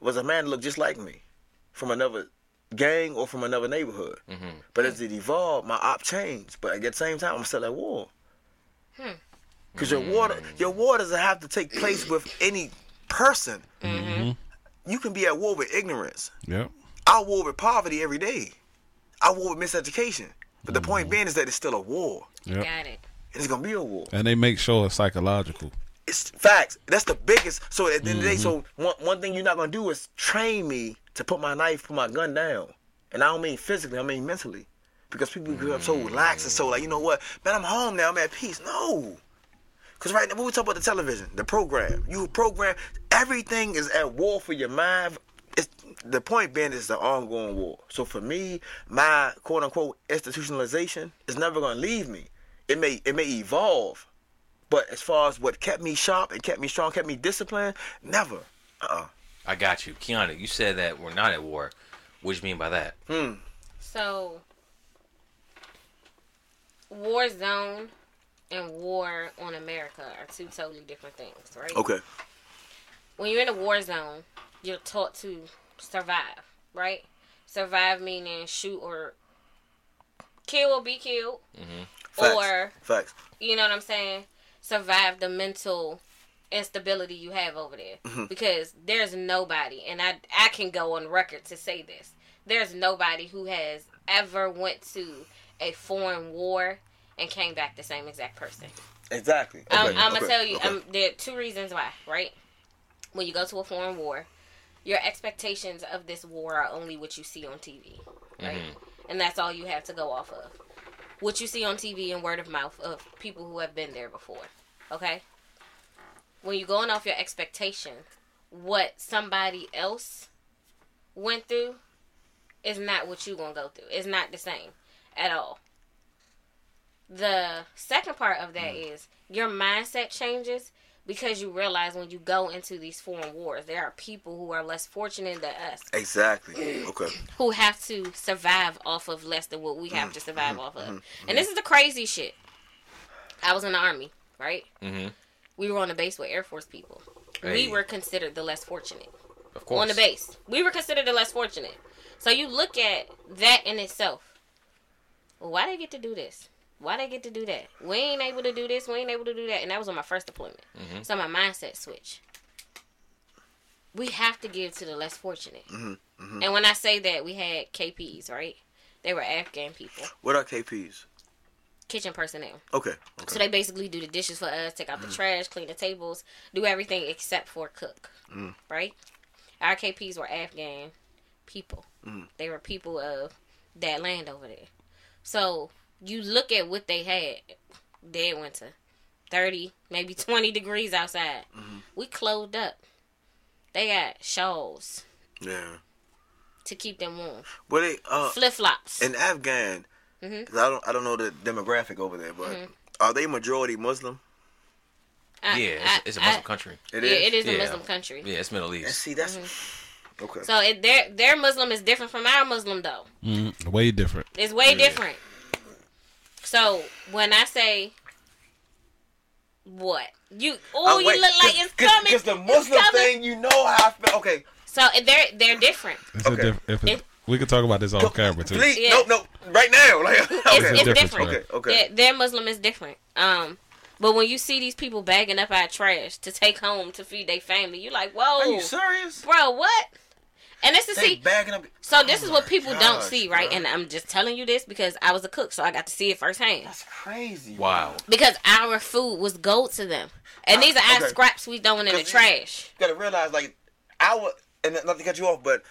[SPEAKER 2] was a man that looked just like me, from another gang or from another neighborhood. Mm-hmm. But as it evolved, my op changed. But at the same time, I'm still at war. Hmm. Because your war, mm. your war doesn't have to take place with any person. Mm-hmm. You can be at war with ignorance.
[SPEAKER 3] Yep.
[SPEAKER 2] I war with poverty every day. I war with miseducation. But the point mm-hmm. being is that it's still a war.
[SPEAKER 3] Yep.
[SPEAKER 4] Got it.
[SPEAKER 2] And it's gonna be a war.
[SPEAKER 3] And they make sure it's psychological.
[SPEAKER 2] It's facts. That's the biggest. So at the end of the day, so mm-hmm. one, one thing you're not gonna do is train me to put my knife, put my gun down. And I don't mean physically, I mean mentally. Because people grew up so mm-hmm. relaxed and so like, you know what, man, I'm home now, I'm at peace. No. Cause right now, when we talk about the television, the program, you program, everything is at war for your mind. It's, the point being is the ongoing war. So for me, my quote unquote institutionalization is never gonna leave me. It may it may evolve, but as far as what kept me sharp and kept me strong, kept me disciplined, never. Uh-uh.
[SPEAKER 1] I got you, Keanu. You said that we're not at war. What do you mean by that? Hmm.
[SPEAKER 4] So, war zone and war on America are two totally different things, right?
[SPEAKER 2] Okay.
[SPEAKER 4] When you're in a war zone, you're taught to survive, right? Survive meaning shoot or kill or be killed, mm-hmm.
[SPEAKER 2] Facts.
[SPEAKER 4] or
[SPEAKER 2] Facts.
[SPEAKER 4] you know what I'm saying? Survive the mental instability you have over there. Mm-hmm. Because there's nobody, and I I can go on record to say this. There's nobody who has ever went to a foreign war and came back the same exact person.
[SPEAKER 2] Exactly.
[SPEAKER 4] I'm, I'm gonna tell you.
[SPEAKER 2] okay.
[SPEAKER 4] Um, there are two reasons why. Right? When you go to a foreign war, your expectations of this war are only what you see on TV, right? Mm-hmm. And that's all you have to go off of. What you see on TV and word of mouth of people who have been there before. Okay. When you're going off your expectation, what somebody else went through is not what you're gonna go through. It's not the same at all. The second part of that mm. is your mindset changes because you realize when you go into these foreign wars, there are people who are less fortunate than us
[SPEAKER 2] Exactly. Okay.
[SPEAKER 4] who have to survive off of less than what we have mm-hmm. to survive mm-hmm. off of. Mm-hmm. And this is the crazy shit. I was in the army, right?
[SPEAKER 1] Mm-hmm.
[SPEAKER 4] We were on the base with Air Force people.
[SPEAKER 1] Hey.
[SPEAKER 4] We were considered the less fortunate
[SPEAKER 1] Of course.
[SPEAKER 4] on the base. We were considered the less fortunate. So you look at that in itself. Well, why do they get to do this? Why they get to do that? We ain't able to do this. We ain't able to do that. And that was on my first deployment. Mm-hmm. So my mindset switch. We have to give to the less fortunate. Mm-hmm. Mm-hmm. And when I say that, we had KPs, right? They were Afghan people,
[SPEAKER 2] What are KPs?
[SPEAKER 4] kitchen personnel.
[SPEAKER 2] Okay.
[SPEAKER 4] So they basically do the dishes for us, take out the mm. trash, clean the tables, do everything except for cook. Mm. Right? Our KPs were Afghan people. Mm. They were people of that land over there. So you look at what they had dead winter. 30, maybe 20 degrees outside. We clothed up. They got shawls
[SPEAKER 2] Yeah.
[SPEAKER 4] to keep them warm.
[SPEAKER 2] Well, they uh
[SPEAKER 4] Flip flops.
[SPEAKER 2] in Afghan.
[SPEAKER 4] Mhm.
[SPEAKER 2] 'cause I don't I don't know the demographic over there, but are they majority Muslim?
[SPEAKER 1] Yeah, it's, it's a Muslim country.
[SPEAKER 2] It
[SPEAKER 4] yeah, it is a Muslim country.
[SPEAKER 1] Yeah, it's Middle
[SPEAKER 2] And
[SPEAKER 1] East.
[SPEAKER 2] see, that's
[SPEAKER 4] Mm-hmm.
[SPEAKER 2] okay.
[SPEAKER 4] So it, their their Muslim is different from our Muslim though.
[SPEAKER 3] Mm, way different.
[SPEAKER 4] It's way different. So when I say what you oh
[SPEAKER 2] Uh,
[SPEAKER 4] you
[SPEAKER 2] wait,
[SPEAKER 4] look like it's coming.
[SPEAKER 2] Because the Muslim thing, you know how I feel. Okay,
[SPEAKER 4] So they're they're different.
[SPEAKER 3] It's a
[SPEAKER 2] Okay.
[SPEAKER 3] diff- if it,
[SPEAKER 4] It-
[SPEAKER 3] we could talk about this off camera too.
[SPEAKER 2] please,
[SPEAKER 4] Yeah.
[SPEAKER 2] no, no, right now, like, okay,
[SPEAKER 4] It's,
[SPEAKER 3] a
[SPEAKER 4] it's
[SPEAKER 3] difference,
[SPEAKER 4] different.
[SPEAKER 2] okay, okay.
[SPEAKER 4] Their, their Muslim is different. Um, but when you see these people bagging up our trash to take home to feed their family, you're like, whoa,
[SPEAKER 2] Are you serious?
[SPEAKER 4] bro, what? And this is
[SPEAKER 2] They
[SPEAKER 4] see.
[SPEAKER 2] bagging up.
[SPEAKER 4] So this
[SPEAKER 2] Oh
[SPEAKER 4] is what
[SPEAKER 2] my
[SPEAKER 4] people don't see, right?
[SPEAKER 2] bro.
[SPEAKER 4] And I'm just telling you this because I was a cook, so I got to see it firsthand.
[SPEAKER 2] That's crazy.
[SPEAKER 1] Wow.
[SPEAKER 4] Because our food was gold to them, and these are our
[SPEAKER 2] okay.
[SPEAKER 4] scraps we throwing in the trash.
[SPEAKER 2] You gotta realize, like, our and not to cut you off, but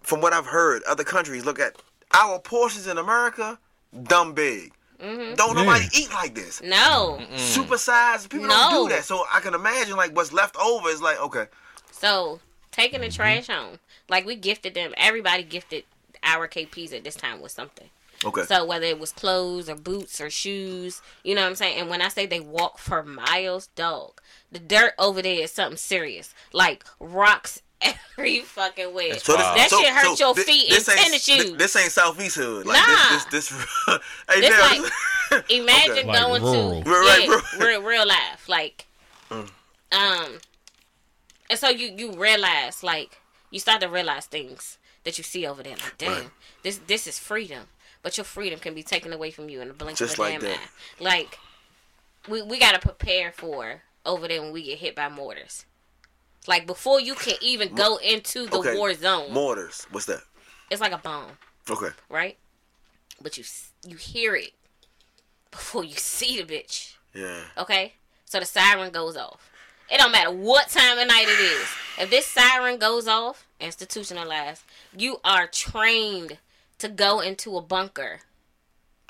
[SPEAKER 2] from what I've heard, other countries look at our portions in America dumb big. Mm-hmm. Don't nobody
[SPEAKER 3] Yeah.
[SPEAKER 2] eat like this.
[SPEAKER 4] No.
[SPEAKER 2] Supersized people
[SPEAKER 4] No.
[SPEAKER 2] don't do that. So I can imagine like what's left over is like okay.
[SPEAKER 4] So taking the trash home, like we gifted them. Everybody gifted our KPs at this time with something.
[SPEAKER 2] Okay.
[SPEAKER 4] So whether it was clothes or boots or shoes, you know what I'm saying? And when I say they walk for miles, dog, the dirt over there is something serious. Like rocks every fucking way.
[SPEAKER 2] So this,
[SPEAKER 4] that
[SPEAKER 2] so,
[SPEAKER 4] shit hurt
[SPEAKER 2] so
[SPEAKER 4] your
[SPEAKER 2] thi-
[SPEAKER 4] feet
[SPEAKER 2] this
[SPEAKER 4] in
[SPEAKER 2] ain't-
[SPEAKER 4] tennis shoes.
[SPEAKER 2] This, ain't southeast hood. Like
[SPEAKER 4] Nah.
[SPEAKER 2] this, this, this. hey,
[SPEAKER 4] This
[SPEAKER 2] man,
[SPEAKER 4] like- Imagine
[SPEAKER 3] Like
[SPEAKER 4] going
[SPEAKER 3] rural.
[SPEAKER 4] to
[SPEAKER 2] Right,
[SPEAKER 4] yeah,
[SPEAKER 2] right,
[SPEAKER 4] real, real life, like, um, and so you you realize like you start to realize things that you see over there. Like, damn,
[SPEAKER 2] Right.
[SPEAKER 4] this this is freedom, but your freedom can be taken away from you in the blink
[SPEAKER 2] Just
[SPEAKER 4] of a
[SPEAKER 2] like
[SPEAKER 4] damn
[SPEAKER 2] that.
[SPEAKER 4] eye. Like, we we gotta prepare for over there when we get hit by mortars. Like before you can even go into the
[SPEAKER 2] Okay.
[SPEAKER 4] war zone,
[SPEAKER 2] Mortars. What's that?
[SPEAKER 4] it's like a bomb
[SPEAKER 2] Okay.
[SPEAKER 4] right? But you you hear it before you see the bitch.
[SPEAKER 2] Yeah.
[SPEAKER 4] Okay, so the siren goes off. It don't matter what time of night it is. If this siren goes off, institutionalized, you are trained to go into a bunker.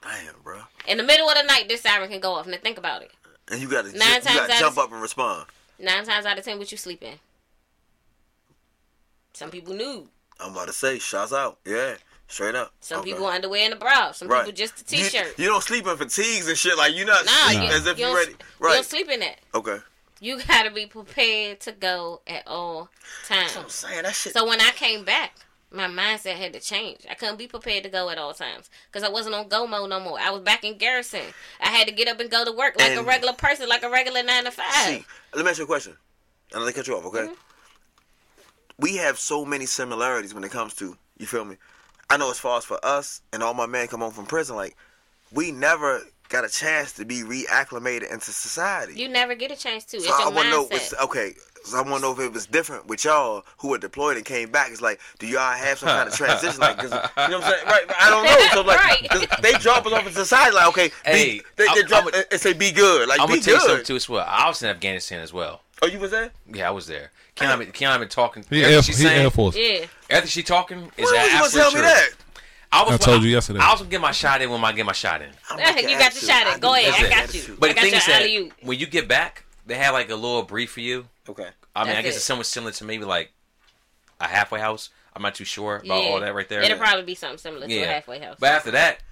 [SPEAKER 2] Damn, bro.
[SPEAKER 4] In the middle of the night, this siren can go off. Now think about it.
[SPEAKER 2] And you gotta, ju-
[SPEAKER 4] Nine
[SPEAKER 2] you
[SPEAKER 4] times
[SPEAKER 2] jump
[SPEAKER 4] of-
[SPEAKER 2] up and respond.
[SPEAKER 4] Nine times out of ten, what you sleeping? Some people nude.
[SPEAKER 2] I'm about to say, shots out. Yeah, straight up.
[SPEAKER 4] Some
[SPEAKER 2] Okay.
[SPEAKER 4] people underwear and a bra. Some
[SPEAKER 2] Right.
[SPEAKER 4] people just a
[SPEAKER 2] You-
[SPEAKER 4] t-shirt.
[SPEAKER 2] You, don't sleep in fatigues and shit. Like you not
[SPEAKER 4] nah,
[SPEAKER 2] sleep
[SPEAKER 4] you,
[SPEAKER 2] as if
[SPEAKER 4] you
[SPEAKER 2] you
[SPEAKER 4] don't,
[SPEAKER 2] ready.
[SPEAKER 4] you don't sleep in that.
[SPEAKER 2] Okay.
[SPEAKER 4] You gotta be prepared to go at all
[SPEAKER 2] That's what I'm
[SPEAKER 4] times.
[SPEAKER 2] saying. That shit.
[SPEAKER 4] So when I came back, my mindset had to change. I couldn't be prepared to go at all times because I wasn't on go mode no more. I was back in garrison. I had to get up and go to work like a regular person, like a regular nine to five.
[SPEAKER 2] See, let me ask you a question. And let me cut you off, okay?
[SPEAKER 4] Mm-hmm.
[SPEAKER 2] We have so many similarities when it comes to you feel me. I know as far as for us and all my men come home from prison, like we never got a chance to be reacclimated into society.
[SPEAKER 4] You never get a chance to. It's
[SPEAKER 2] so I want to know,
[SPEAKER 4] mindset.
[SPEAKER 2] what's, okay. So I want to know if it was different with y'all who were deployed and came back. It's like, do y'all have some kind of transition? Like, 'cause- you know what I'm saying? Right? I don't know. So like,
[SPEAKER 4] Right.
[SPEAKER 2] 'cause they drop us off in society. Like, okay,
[SPEAKER 1] Hey,
[SPEAKER 2] be, they, they
[SPEAKER 1] I'm-
[SPEAKER 2] drop
[SPEAKER 1] I'm
[SPEAKER 2] and say, be good. Like,
[SPEAKER 1] I'm
[SPEAKER 2] be
[SPEAKER 1] gonna tell you something
[SPEAKER 2] good.
[SPEAKER 1] too as well. I was in Afghanistan as well.
[SPEAKER 2] Oh, you was there?
[SPEAKER 1] Yeah, I was there. Keanu, uh-huh. been- Keanu been talking.
[SPEAKER 3] He
[SPEAKER 1] everything
[SPEAKER 3] Air,
[SPEAKER 1] she's
[SPEAKER 3] he
[SPEAKER 1] saying,
[SPEAKER 3] Air Force.
[SPEAKER 4] yeah.
[SPEAKER 1] everything she talking is
[SPEAKER 2] When was you gonna tell me
[SPEAKER 1] truth.
[SPEAKER 2] that?
[SPEAKER 1] I was.
[SPEAKER 3] I told you yesterday.
[SPEAKER 1] I was gonna get my shot in when I get my shot in.
[SPEAKER 2] I'm
[SPEAKER 4] You got
[SPEAKER 2] your
[SPEAKER 4] the shot in. Go ahead. I got you.
[SPEAKER 1] But the thing is that
[SPEAKER 4] alley-oop.
[SPEAKER 1] when you get back, they have like a little brief for you.
[SPEAKER 2] Okay.
[SPEAKER 1] I mean, I guess
[SPEAKER 4] it.
[SPEAKER 1] it's somewhat similar to maybe like a halfway house. I'm not too sure about
[SPEAKER 4] Yeah.
[SPEAKER 1] all that right there.
[SPEAKER 4] It'll probably be something similar to
[SPEAKER 1] yeah.
[SPEAKER 4] a halfway house.
[SPEAKER 1] But after that,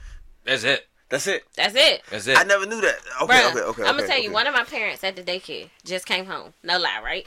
[SPEAKER 1] that's it.
[SPEAKER 2] That's it.
[SPEAKER 4] That's it.
[SPEAKER 1] That's it.
[SPEAKER 2] I never knew that. Okay,
[SPEAKER 4] Bruh,
[SPEAKER 2] okay, okay.
[SPEAKER 4] I'm gonna
[SPEAKER 2] okay,
[SPEAKER 4] tell you,
[SPEAKER 2] okay.
[SPEAKER 4] one of my parents at the daycare just came home. No lie, right?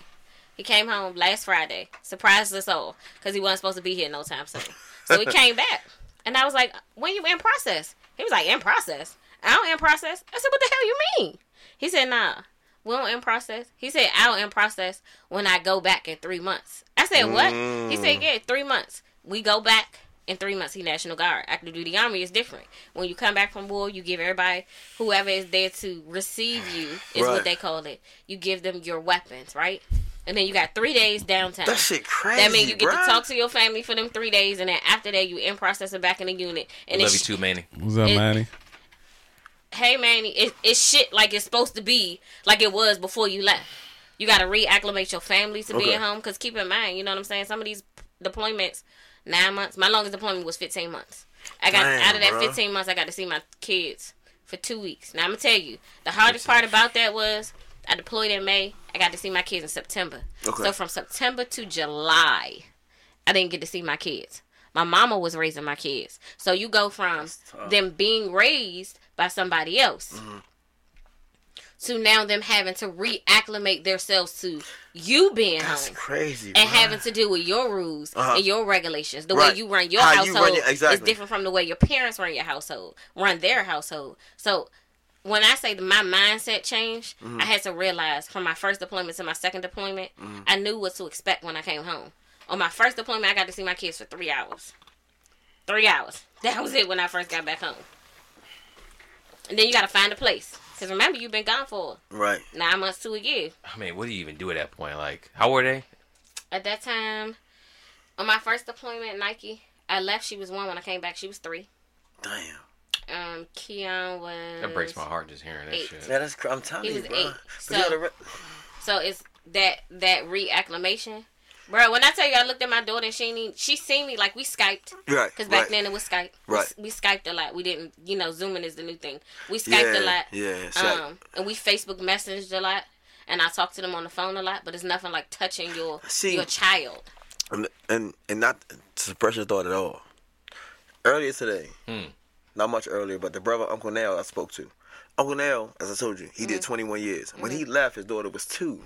[SPEAKER 4] He came home last Friday, surprised us all because he wasn't supposed to be here no time soon. So he came back, and I was like, "When you in process?" He was like, "In process." I don't in process. I said, "What the hell you mean?" He said, "Nah, we don't in process." He said, "I'll in process when I go back in three months." I said, "What?" He said, mm. "Yeah, three months. We go back." In three months, he National Guard. Active duty army is different. When you come back from war, you give everybody, whoever is there to receive you, is
[SPEAKER 2] Right.
[SPEAKER 4] what they call it. You give them your weapons, right? And then you got three days downtime.
[SPEAKER 2] That shit crazy.
[SPEAKER 4] That means you get
[SPEAKER 2] bruh.
[SPEAKER 4] to talk to your family for them three days, and then after that, you in process and back in the unit. And
[SPEAKER 1] Love you
[SPEAKER 4] it's
[SPEAKER 1] too, Manny.
[SPEAKER 3] What's up,
[SPEAKER 4] It-
[SPEAKER 3] Manny?
[SPEAKER 4] hey man, it, it's shit like it's supposed to be, like it was before you left. You got to reacclimate your family to
[SPEAKER 2] Okay.
[SPEAKER 4] being home. Cause keep in mind, you know what I'm saying. Some of these deployments, nine months. My longest deployment was 15 months. I got
[SPEAKER 2] Damn,
[SPEAKER 4] out of that
[SPEAKER 2] bruh.
[SPEAKER 4] 15 months, I got to see my kids for two weeks. Now I'm gonna tell you, the hardest part about that was I deployed in May. I got to see my kids in September.
[SPEAKER 2] Okay.
[SPEAKER 4] So from September to July, I didn't get to see my kids. My mama was raising my kids. So you go from them being raised by somebody else
[SPEAKER 2] Mm-hmm.
[SPEAKER 4] to now them having to reacclimate themselves to you being
[SPEAKER 2] That's
[SPEAKER 4] home
[SPEAKER 2] crazy.
[SPEAKER 4] and
[SPEAKER 2] bruh.
[SPEAKER 4] having to deal with your rules
[SPEAKER 2] Uh-huh.
[SPEAKER 4] and your regulations. The
[SPEAKER 2] Right.
[SPEAKER 4] way you run your
[SPEAKER 2] How you
[SPEAKER 4] household
[SPEAKER 2] run your- exactly.
[SPEAKER 4] is different from the way your parents run your household, run their household. So when I say that my mindset changed,
[SPEAKER 2] Mm-hmm.
[SPEAKER 4] I had to realize from my first deployment to my second deployment,
[SPEAKER 2] Mm-hmm.
[SPEAKER 4] I knew what to expect when I came home. On my first deployment, I got to see my kids for three hours. Three hours. That was it when I first got back home. And then you got to find a place. Because remember, you've been gone for
[SPEAKER 2] Right.
[SPEAKER 4] nine months to a year.
[SPEAKER 1] I mean, what do you even do at that point? Like, how were they?
[SPEAKER 4] At that time, on my first deployment at Nike, I left. She was one. When I came back, she was three.
[SPEAKER 2] Damn.
[SPEAKER 4] Um, Keon was.
[SPEAKER 1] That breaks my heart just hearing that
[SPEAKER 4] Eight.
[SPEAKER 1] shit.
[SPEAKER 2] Yeah, that's. cr- I'm telling
[SPEAKER 4] He
[SPEAKER 2] you,
[SPEAKER 4] was
[SPEAKER 2] bro.
[SPEAKER 4] eight, so-
[SPEAKER 2] you know, re-
[SPEAKER 4] So it's that that reacclimation. Bro, when I tell you I looked at my daughter and she ain't she seen me like we Skyped.
[SPEAKER 2] Right,
[SPEAKER 4] Because back
[SPEAKER 2] right.
[SPEAKER 4] then it was Skype.
[SPEAKER 2] Right.
[SPEAKER 4] We, Skyped a lot. We didn't, you know, Zooming is the new thing. We Skyped
[SPEAKER 2] Yeah,
[SPEAKER 4] a lot.
[SPEAKER 2] yeah, Skype.
[SPEAKER 4] Um, and we Facebook messaged a lot. And I talked to them on the phone a lot, but it's nothing like touching your
[SPEAKER 2] See-
[SPEAKER 4] your child.
[SPEAKER 2] and and, and not to suppress your thought at all. Earlier today,
[SPEAKER 1] Hmm.
[SPEAKER 2] Not much earlier, but the brother Uncle Nell I spoke to. Uncle Nell, as I told you, he did mm-hmm. 21 years. When he mm-hmm. left, his daughter was two.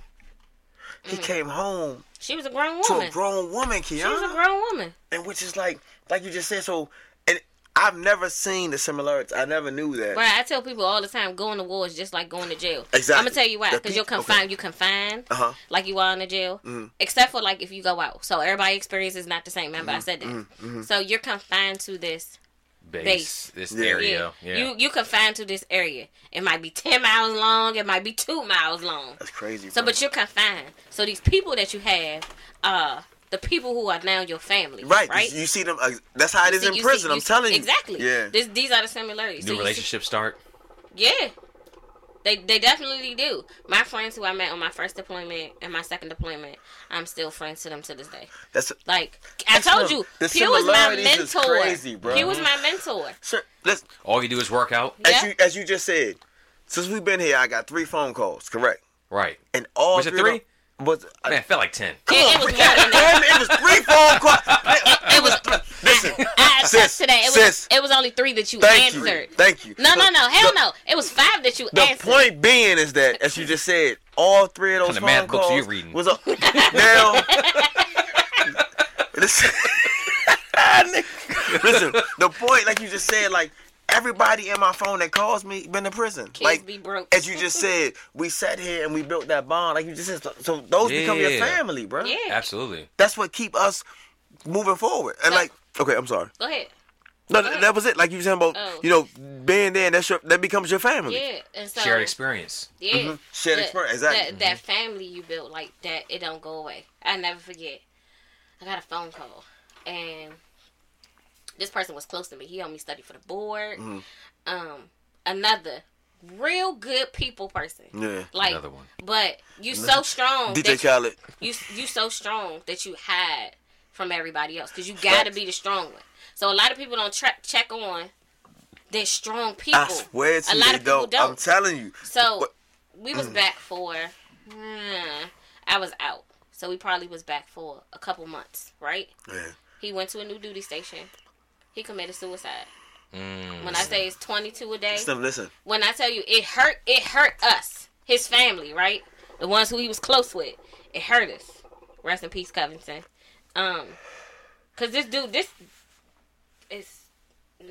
[SPEAKER 2] He mm-hmm. came home
[SPEAKER 4] She was a grown woman.
[SPEAKER 2] to a grown woman,
[SPEAKER 4] she was a grown woman.
[SPEAKER 2] and which is like, like you just said. So, and I've never seen the similarities. I never knew that.
[SPEAKER 4] But I tell people all the time, going to war is just like going to jail.
[SPEAKER 2] Exactly.
[SPEAKER 4] I'm gonna tell you why, because you're confined.
[SPEAKER 2] okay.
[SPEAKER 4] You confined,
[SPEAKER 2] Uh-huh.
[SPEAKER 4] like you are in the jail, except for like if you go out. So everybody experience is not the same. Remember, I said that. So you're confined to this.
[SPEAKER 1] Base,
[SPEAKER 4] Base.
[SPEAKER 1] this
[SPEAKER 2] Yeah.
[SPEAKER 1] area. Yeah.
[SPEAKER 4] You you confined to this area. It might be ten miles long. It might be two miles long.
[SPEAKER 2] That's crazy.
[SPEAKER 4] So,
[SPEAKER 2] bro.
[SPEAKER 4] but you're confined. So these people that you have, uh, the people who are now your family,
[SPEAKER 2] right,
[SPEAKER 4] Right.
[SPEAKER 2] You see them. Uh, that's how it is
[SPEAKER 4] See-
[SPEAKER 2] in prison.
[SPEAKER 4] see-
[SPEAKER 2] I'm
[SPEAKER 4] you see-
[SPEAKER 2] telling you.
[SPEAKER 4] exactly.
[SPEAKER 2] Yeah.
[SPEAKER 4] This, these are the similarities. So
[SPEAKER 1] New
[SPEAKER 4] you see-
[SPEAKER 1] relationship start.
[SPEAKER 4] Yeah. They they definitely do. My friends who I met on my first deployment and my second deployment, I'm still friends to them to this day.
[SPEAKER 2] That's
[SPEAKER 4] Like I
[SPEAKER 2] That's
[SPEAKER 4] told
[SPEAKER 2] the-
[SPEAKER 4] you,
[SPEAKER 2] the
[SPEAKER 4] Pugh was my
[SPEAKER 2] similarities is
[SPEAKER 4] mentor.
[SPEAKER 2] crazy, bro.
[SPEAKER 4] He was mm-hmm. my mentor.
[SPEAKER 2] sir. Let's
[SPEAKER 1] All you do is work out.
[SPEAKER 2] as
[SPEAKER 4] Yeah.
[SPEAKER 2] you as you just said. Since we've been here, I got three phone calls. Correct.
[SPEAKER 1] Right.
[SPEAKER 2] And all
[SPEAKER 1] Was it
[SPEAKER 2] three? Of
[SPEAKER 1] three?
[SPEAKER 2] them
[SPEAKER 1] Man, it felt like ten.
[SPEAKER 2] Come
[SPEAKER 4] It-
[SPEAKER 2] on,
[SPEAKER 4] it was
[SPEAKER 2] man.
[SPEAKER 4] more than that.
[SPEAKER 2] Damn, it was three phone calls.
[SPEAKER 4] It was.
[SPEAKER 2] Listen,
[SPEAKER 4] I
[SPEAKER 2] sis,
[SPEAKER 4] attest to that. It was.
[SPEAKER 2] sis,
[SPEAKER 4] It was only three that you
[SPEAKER 2] thank
[SPEAKER 4] answered.
[SPEAKER 2] you, thank you.
[SPEAKER 4] No,
[SPEAKER 2] So,
[SPEAKER 4] no, no. Hell
[SPEAKER 2] the-
[SPEAKER 4] no. It was five that you
[SPEAKER 2] The
[SPEAKER 4] answered.
[SPEAKER 2] The point being is that, as you just said, all three of those
[SPEAKER 1] What
[SPEAKER 2] phone
[SPEAKER 1] kind of math books
[SPEAKER 2] calls
[SPEAKER 1] are you reading?
[SPEAKER 2] was a now. listen, listen, the point, like you just said, like everybody in my phone that calls me been to prison.
[SPEAKER 4] Kids
[SPEAKER 2] like
[SPEAKER 4] be broke.
[SPEAKER 2] as you just said, we sat here and we built that bond. Like you just said, so, so those become your
[SPEAKER 1] Yeah.
[SPEAKER 2] family, bro.
[SPEAKER 4] Yeah.
[SPEAKER 1] Absolutely.
[SPEAKER 2] That's what keep us moving forward. And
[SPEAKER 4] So-
[SPEAKER 2] like, okay, I'm sorry.
[SPEAKER 4] Go ahead.
[SPEAKER 2] No, th- that was it. Like you said about,
[SPEAKER 4] Oh.
[SPEAKER 2] you know, being there, and that's your, that becomes your family.
[SPEAKER 4] Yeah. And so.
[SPEAKER 1] Shared experience.
[SPEAKER 4] Yeah. Mm-hmm.
[SPEAKER 2] Shared
[SPEAKER 4] That-
[SPEAKER 2] experience, exactly.
[SPEAKER 4] That, that family you built, like that, it don't go away. I never forget. I got a phone call, and this person was close to me. He helped me study for the board.
[SPEAKER 2] Mm-hmm.
[SPEAKER 4] Um, another real good people person.
[SPEAKER 2] Yeah.
[SPEAKER 4] Like,
[SPEAKER 1] Another one.
[SPEAKER 4] but you so strong.
[SPEAKER 2] DJ
[SPEAKER 4] that you-
[SPEAKER 2] Khaled.
[SPEAKER 4] you you so strong that you hide from everybody else because you got to be the strong one. So a lot of people don't tra- check on their strong people.
[SPEAKER 2] I swear to
[SPEAKER 4] a
[SPEAKER 2] you,
[SPEAKER 4] lot
[SPEAKER 2] they
[SPEAKER 4] of people
[SPEAKER 2] don't.
[SPEAKER 4] don't.
[SPEAKER 2] I'm telling you.
[SPEAKER 4] So
[SPEAKER 2] What-
[SPEAKER 4] we was back for. hmm, I was out, so we probably was back for a couple months, right?
[SPEAKER 2] Yeah.
[SPEAKER 4] He went to a new duty station. He committed suicide.
[SPEAKER 1] Mm.
[SPEAKER 4] When I say it's twenty two a day,
[SPEAKER 2] Listen, listen.
[SPEAKER 4] when I tell you it hurt, it hurt us, his family, right? The ones who he was close with. It hurt us. Rest in peace, Covington. Um, cause this dude, this is mm,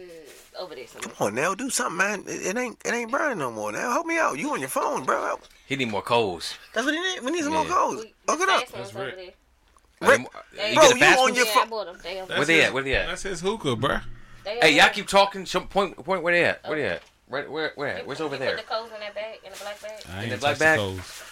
[SPEAKER 4] over there somewhere.
[SPEAKER 2] Come on now, do something, man. It, it ain't it ain't burning no more. Now help me out. You on your phone, bro.
[SPEAKER 1] He need more coals.
[SPEAKER 2] That's what he need. We need some more
[SPEAKER 1] Yeah.
[SPEAKER 2] codes.
[SPEAKER 4] We-
[SPEAKER 2] Hook it up.
[SPEAKER 3] That's
[SPEAKER 4] over
[SPEAKER 3] right.
[SPEAKER 4] there.
[SPEAKER 2] Rick-
[SPEAKER 1] You
[SPEAKER 4] They-
[SPEAKER 1] get the
[SPEAKER 2] you on your phone-
[SPEAKER 4] I bought them. They over
[SPEAKER 1] Where they at? Where they at?
[SPEAKER 3] That's his hookah,
[SPEAKER 4] bro.
[SPEAKER 1] Hey, y'all keep talking. Some point, point. Where they at? Where they at? Right, where, where? at? Where's over there?
[SPEAKER 4] Put the codes in that bag, in the black bag.
[SPEAKER 3] I
[SPEAKER 1] In the black bag?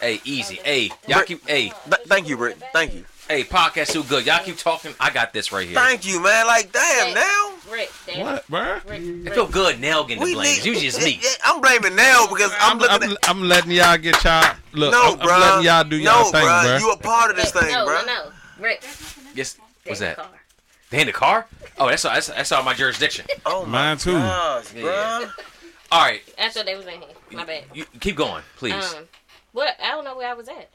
[SPEAKER 1] Hey, easy. Hey, y'all keep. Hey,
[SPEAKER 2] thank you, Rick. Thank you.
[SPEAKER 1] hey, podcast too good. Y'all keep talking. I got this right here.
[SPEAKER 2] Thank you, man. Like damn,
[SPEAKER 4] Hey.
[SPEAKER 2] now
[SPEAKER 4] Rick, damn.
[SPEAKER 3] What, bruh?
[SPEAKER 4] Rick,
[SPEAKER 1] It
[SPEAKER 4] Rick.
[SPEAKER 1] feel good. Nell getting the
[SPEAKER 2] we
[SPEAKER 1] blame.
[SPEAKER 2] need.
[SPEAKER 1] It's just me.
[SPEAKER 2] I'm blaming now because I'm,
[SPEAKER 3] I'm,
[SPEAKER 2] looking
[SPEAKER 3] I'm,
[SPEAKER 2] at.
[SPEAKER 3] I'm letting y'all get y'all. Look,
[SPEAKER 2] No,
[SPEAKER 3] I'm,
[SPEAKER 2] bro.
[SPEAKER 3] I'm letting y'all do y'all
[SPEAKER 2] no,
[SPEAKER 3] thing,
[SPEAKER 2] bruh.
[SPEAKER 3] bruh.
[SPEAKER 2] You a part of this
[SPEAKER 4] Rick,
[SPEAKER 2] thing,
[SPEAKER 4] no,
[SPEAKER 2] bro.
[SPEAKER 4] no, no. Rick.
[SPEAKER 1] Yes. What's that?
[SPEAKER 4] car.
[SPEAKER 1] They in the car? Oh, that's all. That's, that's all my jurisdiction.
[SPEAKER 2] Oh my
[SPEAKER 3] Mine too.
[SPEAKER 2] gosh,
[SPEAKER 1] Yeah. All right,
[SPEAKER 4] I thought they was in here. My bad.
[SPEAKER 1] you keep going, please.
[SPEAKER 4] Um, what? I don't know where I was at.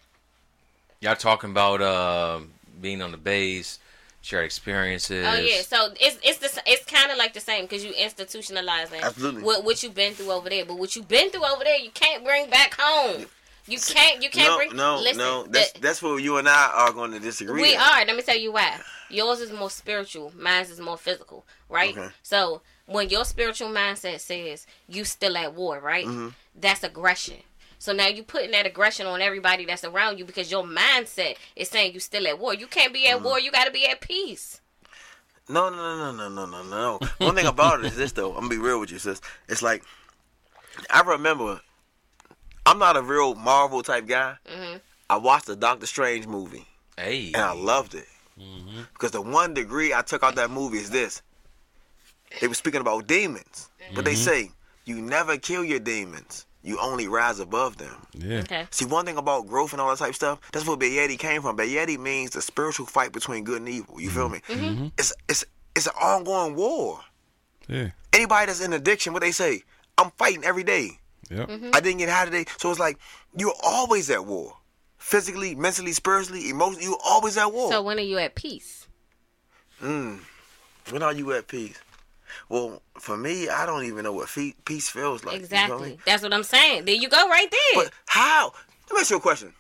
[SPEAKER 1] Y'all talking about um being on the base, shared experiences.
[SPEAKER 4] Oh yeah, so it's it's the it's kind of like the same because you institutionalizing
[SPEAKER 2] Absolutely.
[SPEAKER 4] what what you've been through over there, but what you've been through over there, you can't bring back home. You can't you can't
[SPEAKER 2] No,
[SPEAKER 4] bring.
[SPEAKER 2] no,
[SPEAKER 4] listen,
[SPEAKER 2] no. That's
[SPEAKER 4] the-
[SPEAKER 2] that's where you and I are going to disagree.
[SPEAKER 4] we
[SPEAKER 2] at.
[SPEAKER 4] are. Let me tell you why. Yours is more spiritual. Mine is more physical. Right.
[SPEAKER 2] Okay.
[SPEAKER 4] So when your spiritual mindset says you still at war, right?
[SPEAKER 2] Mm-hmm.
[SPEAKER 4] That's aggression. So now you're putting that aggression on everybody that's around you because your mindset is saying you still at war. You can't be at
[SPEAKER 2] Mm-hmm.
[SPEAKER 4] war. You got to be at peace.
[SPEAKER 2] No, no, no, no, no, no, no, no. One thing about it is this, though. I'm gonna be real with you, sis. It's like I remember. I'm not a real Marvel type guy.
[SPEAKER 4] hmm
[SPEAKER 2] I watched the Doctor Strange movie
[SPEAKER 1] Hey.
[SPEAKER 2] and I loved it mm-hmm. because the one degree I took out that movie is this. They were speaking about demons, but they mm-hmm. say you never kill your demons. you only rise above them.
[SPEAKER 3] Yeah.
[SPEAKER 4] Okay.
[SPEAKER 2] See, one thing about growth and all that type of stuff, that's where Bayeti came from. Bayeti means the spiritual fight between good and evil. You feel mm-hmm. me? It's it's it's an ongoing war.
[SPEAKER 3] Yeah.
[SPEAKER 2] Anybody that's in addiction, what they say, I'm fighting every day.
[SPEAKER 3] Yep. Mm-hmm.
[SPEAKER 2] I didn't get high today. So it's like you're always at war. Physically, mentally, spiritually, emotionally, you're always at war.
[SPEAKER 4] So when are you at peace? Mm.
[SPEAKER 2] when are you at peace? Well, for me, I don't even know what fe- peace feels like. you feel
[SPEAKER 4] Exactly.
[SPEAKER 2] me?
[SPEAKER 4] That's what I'm saying. There you go, right there.
[SPEAKER 2] But how? Let me ask you a question.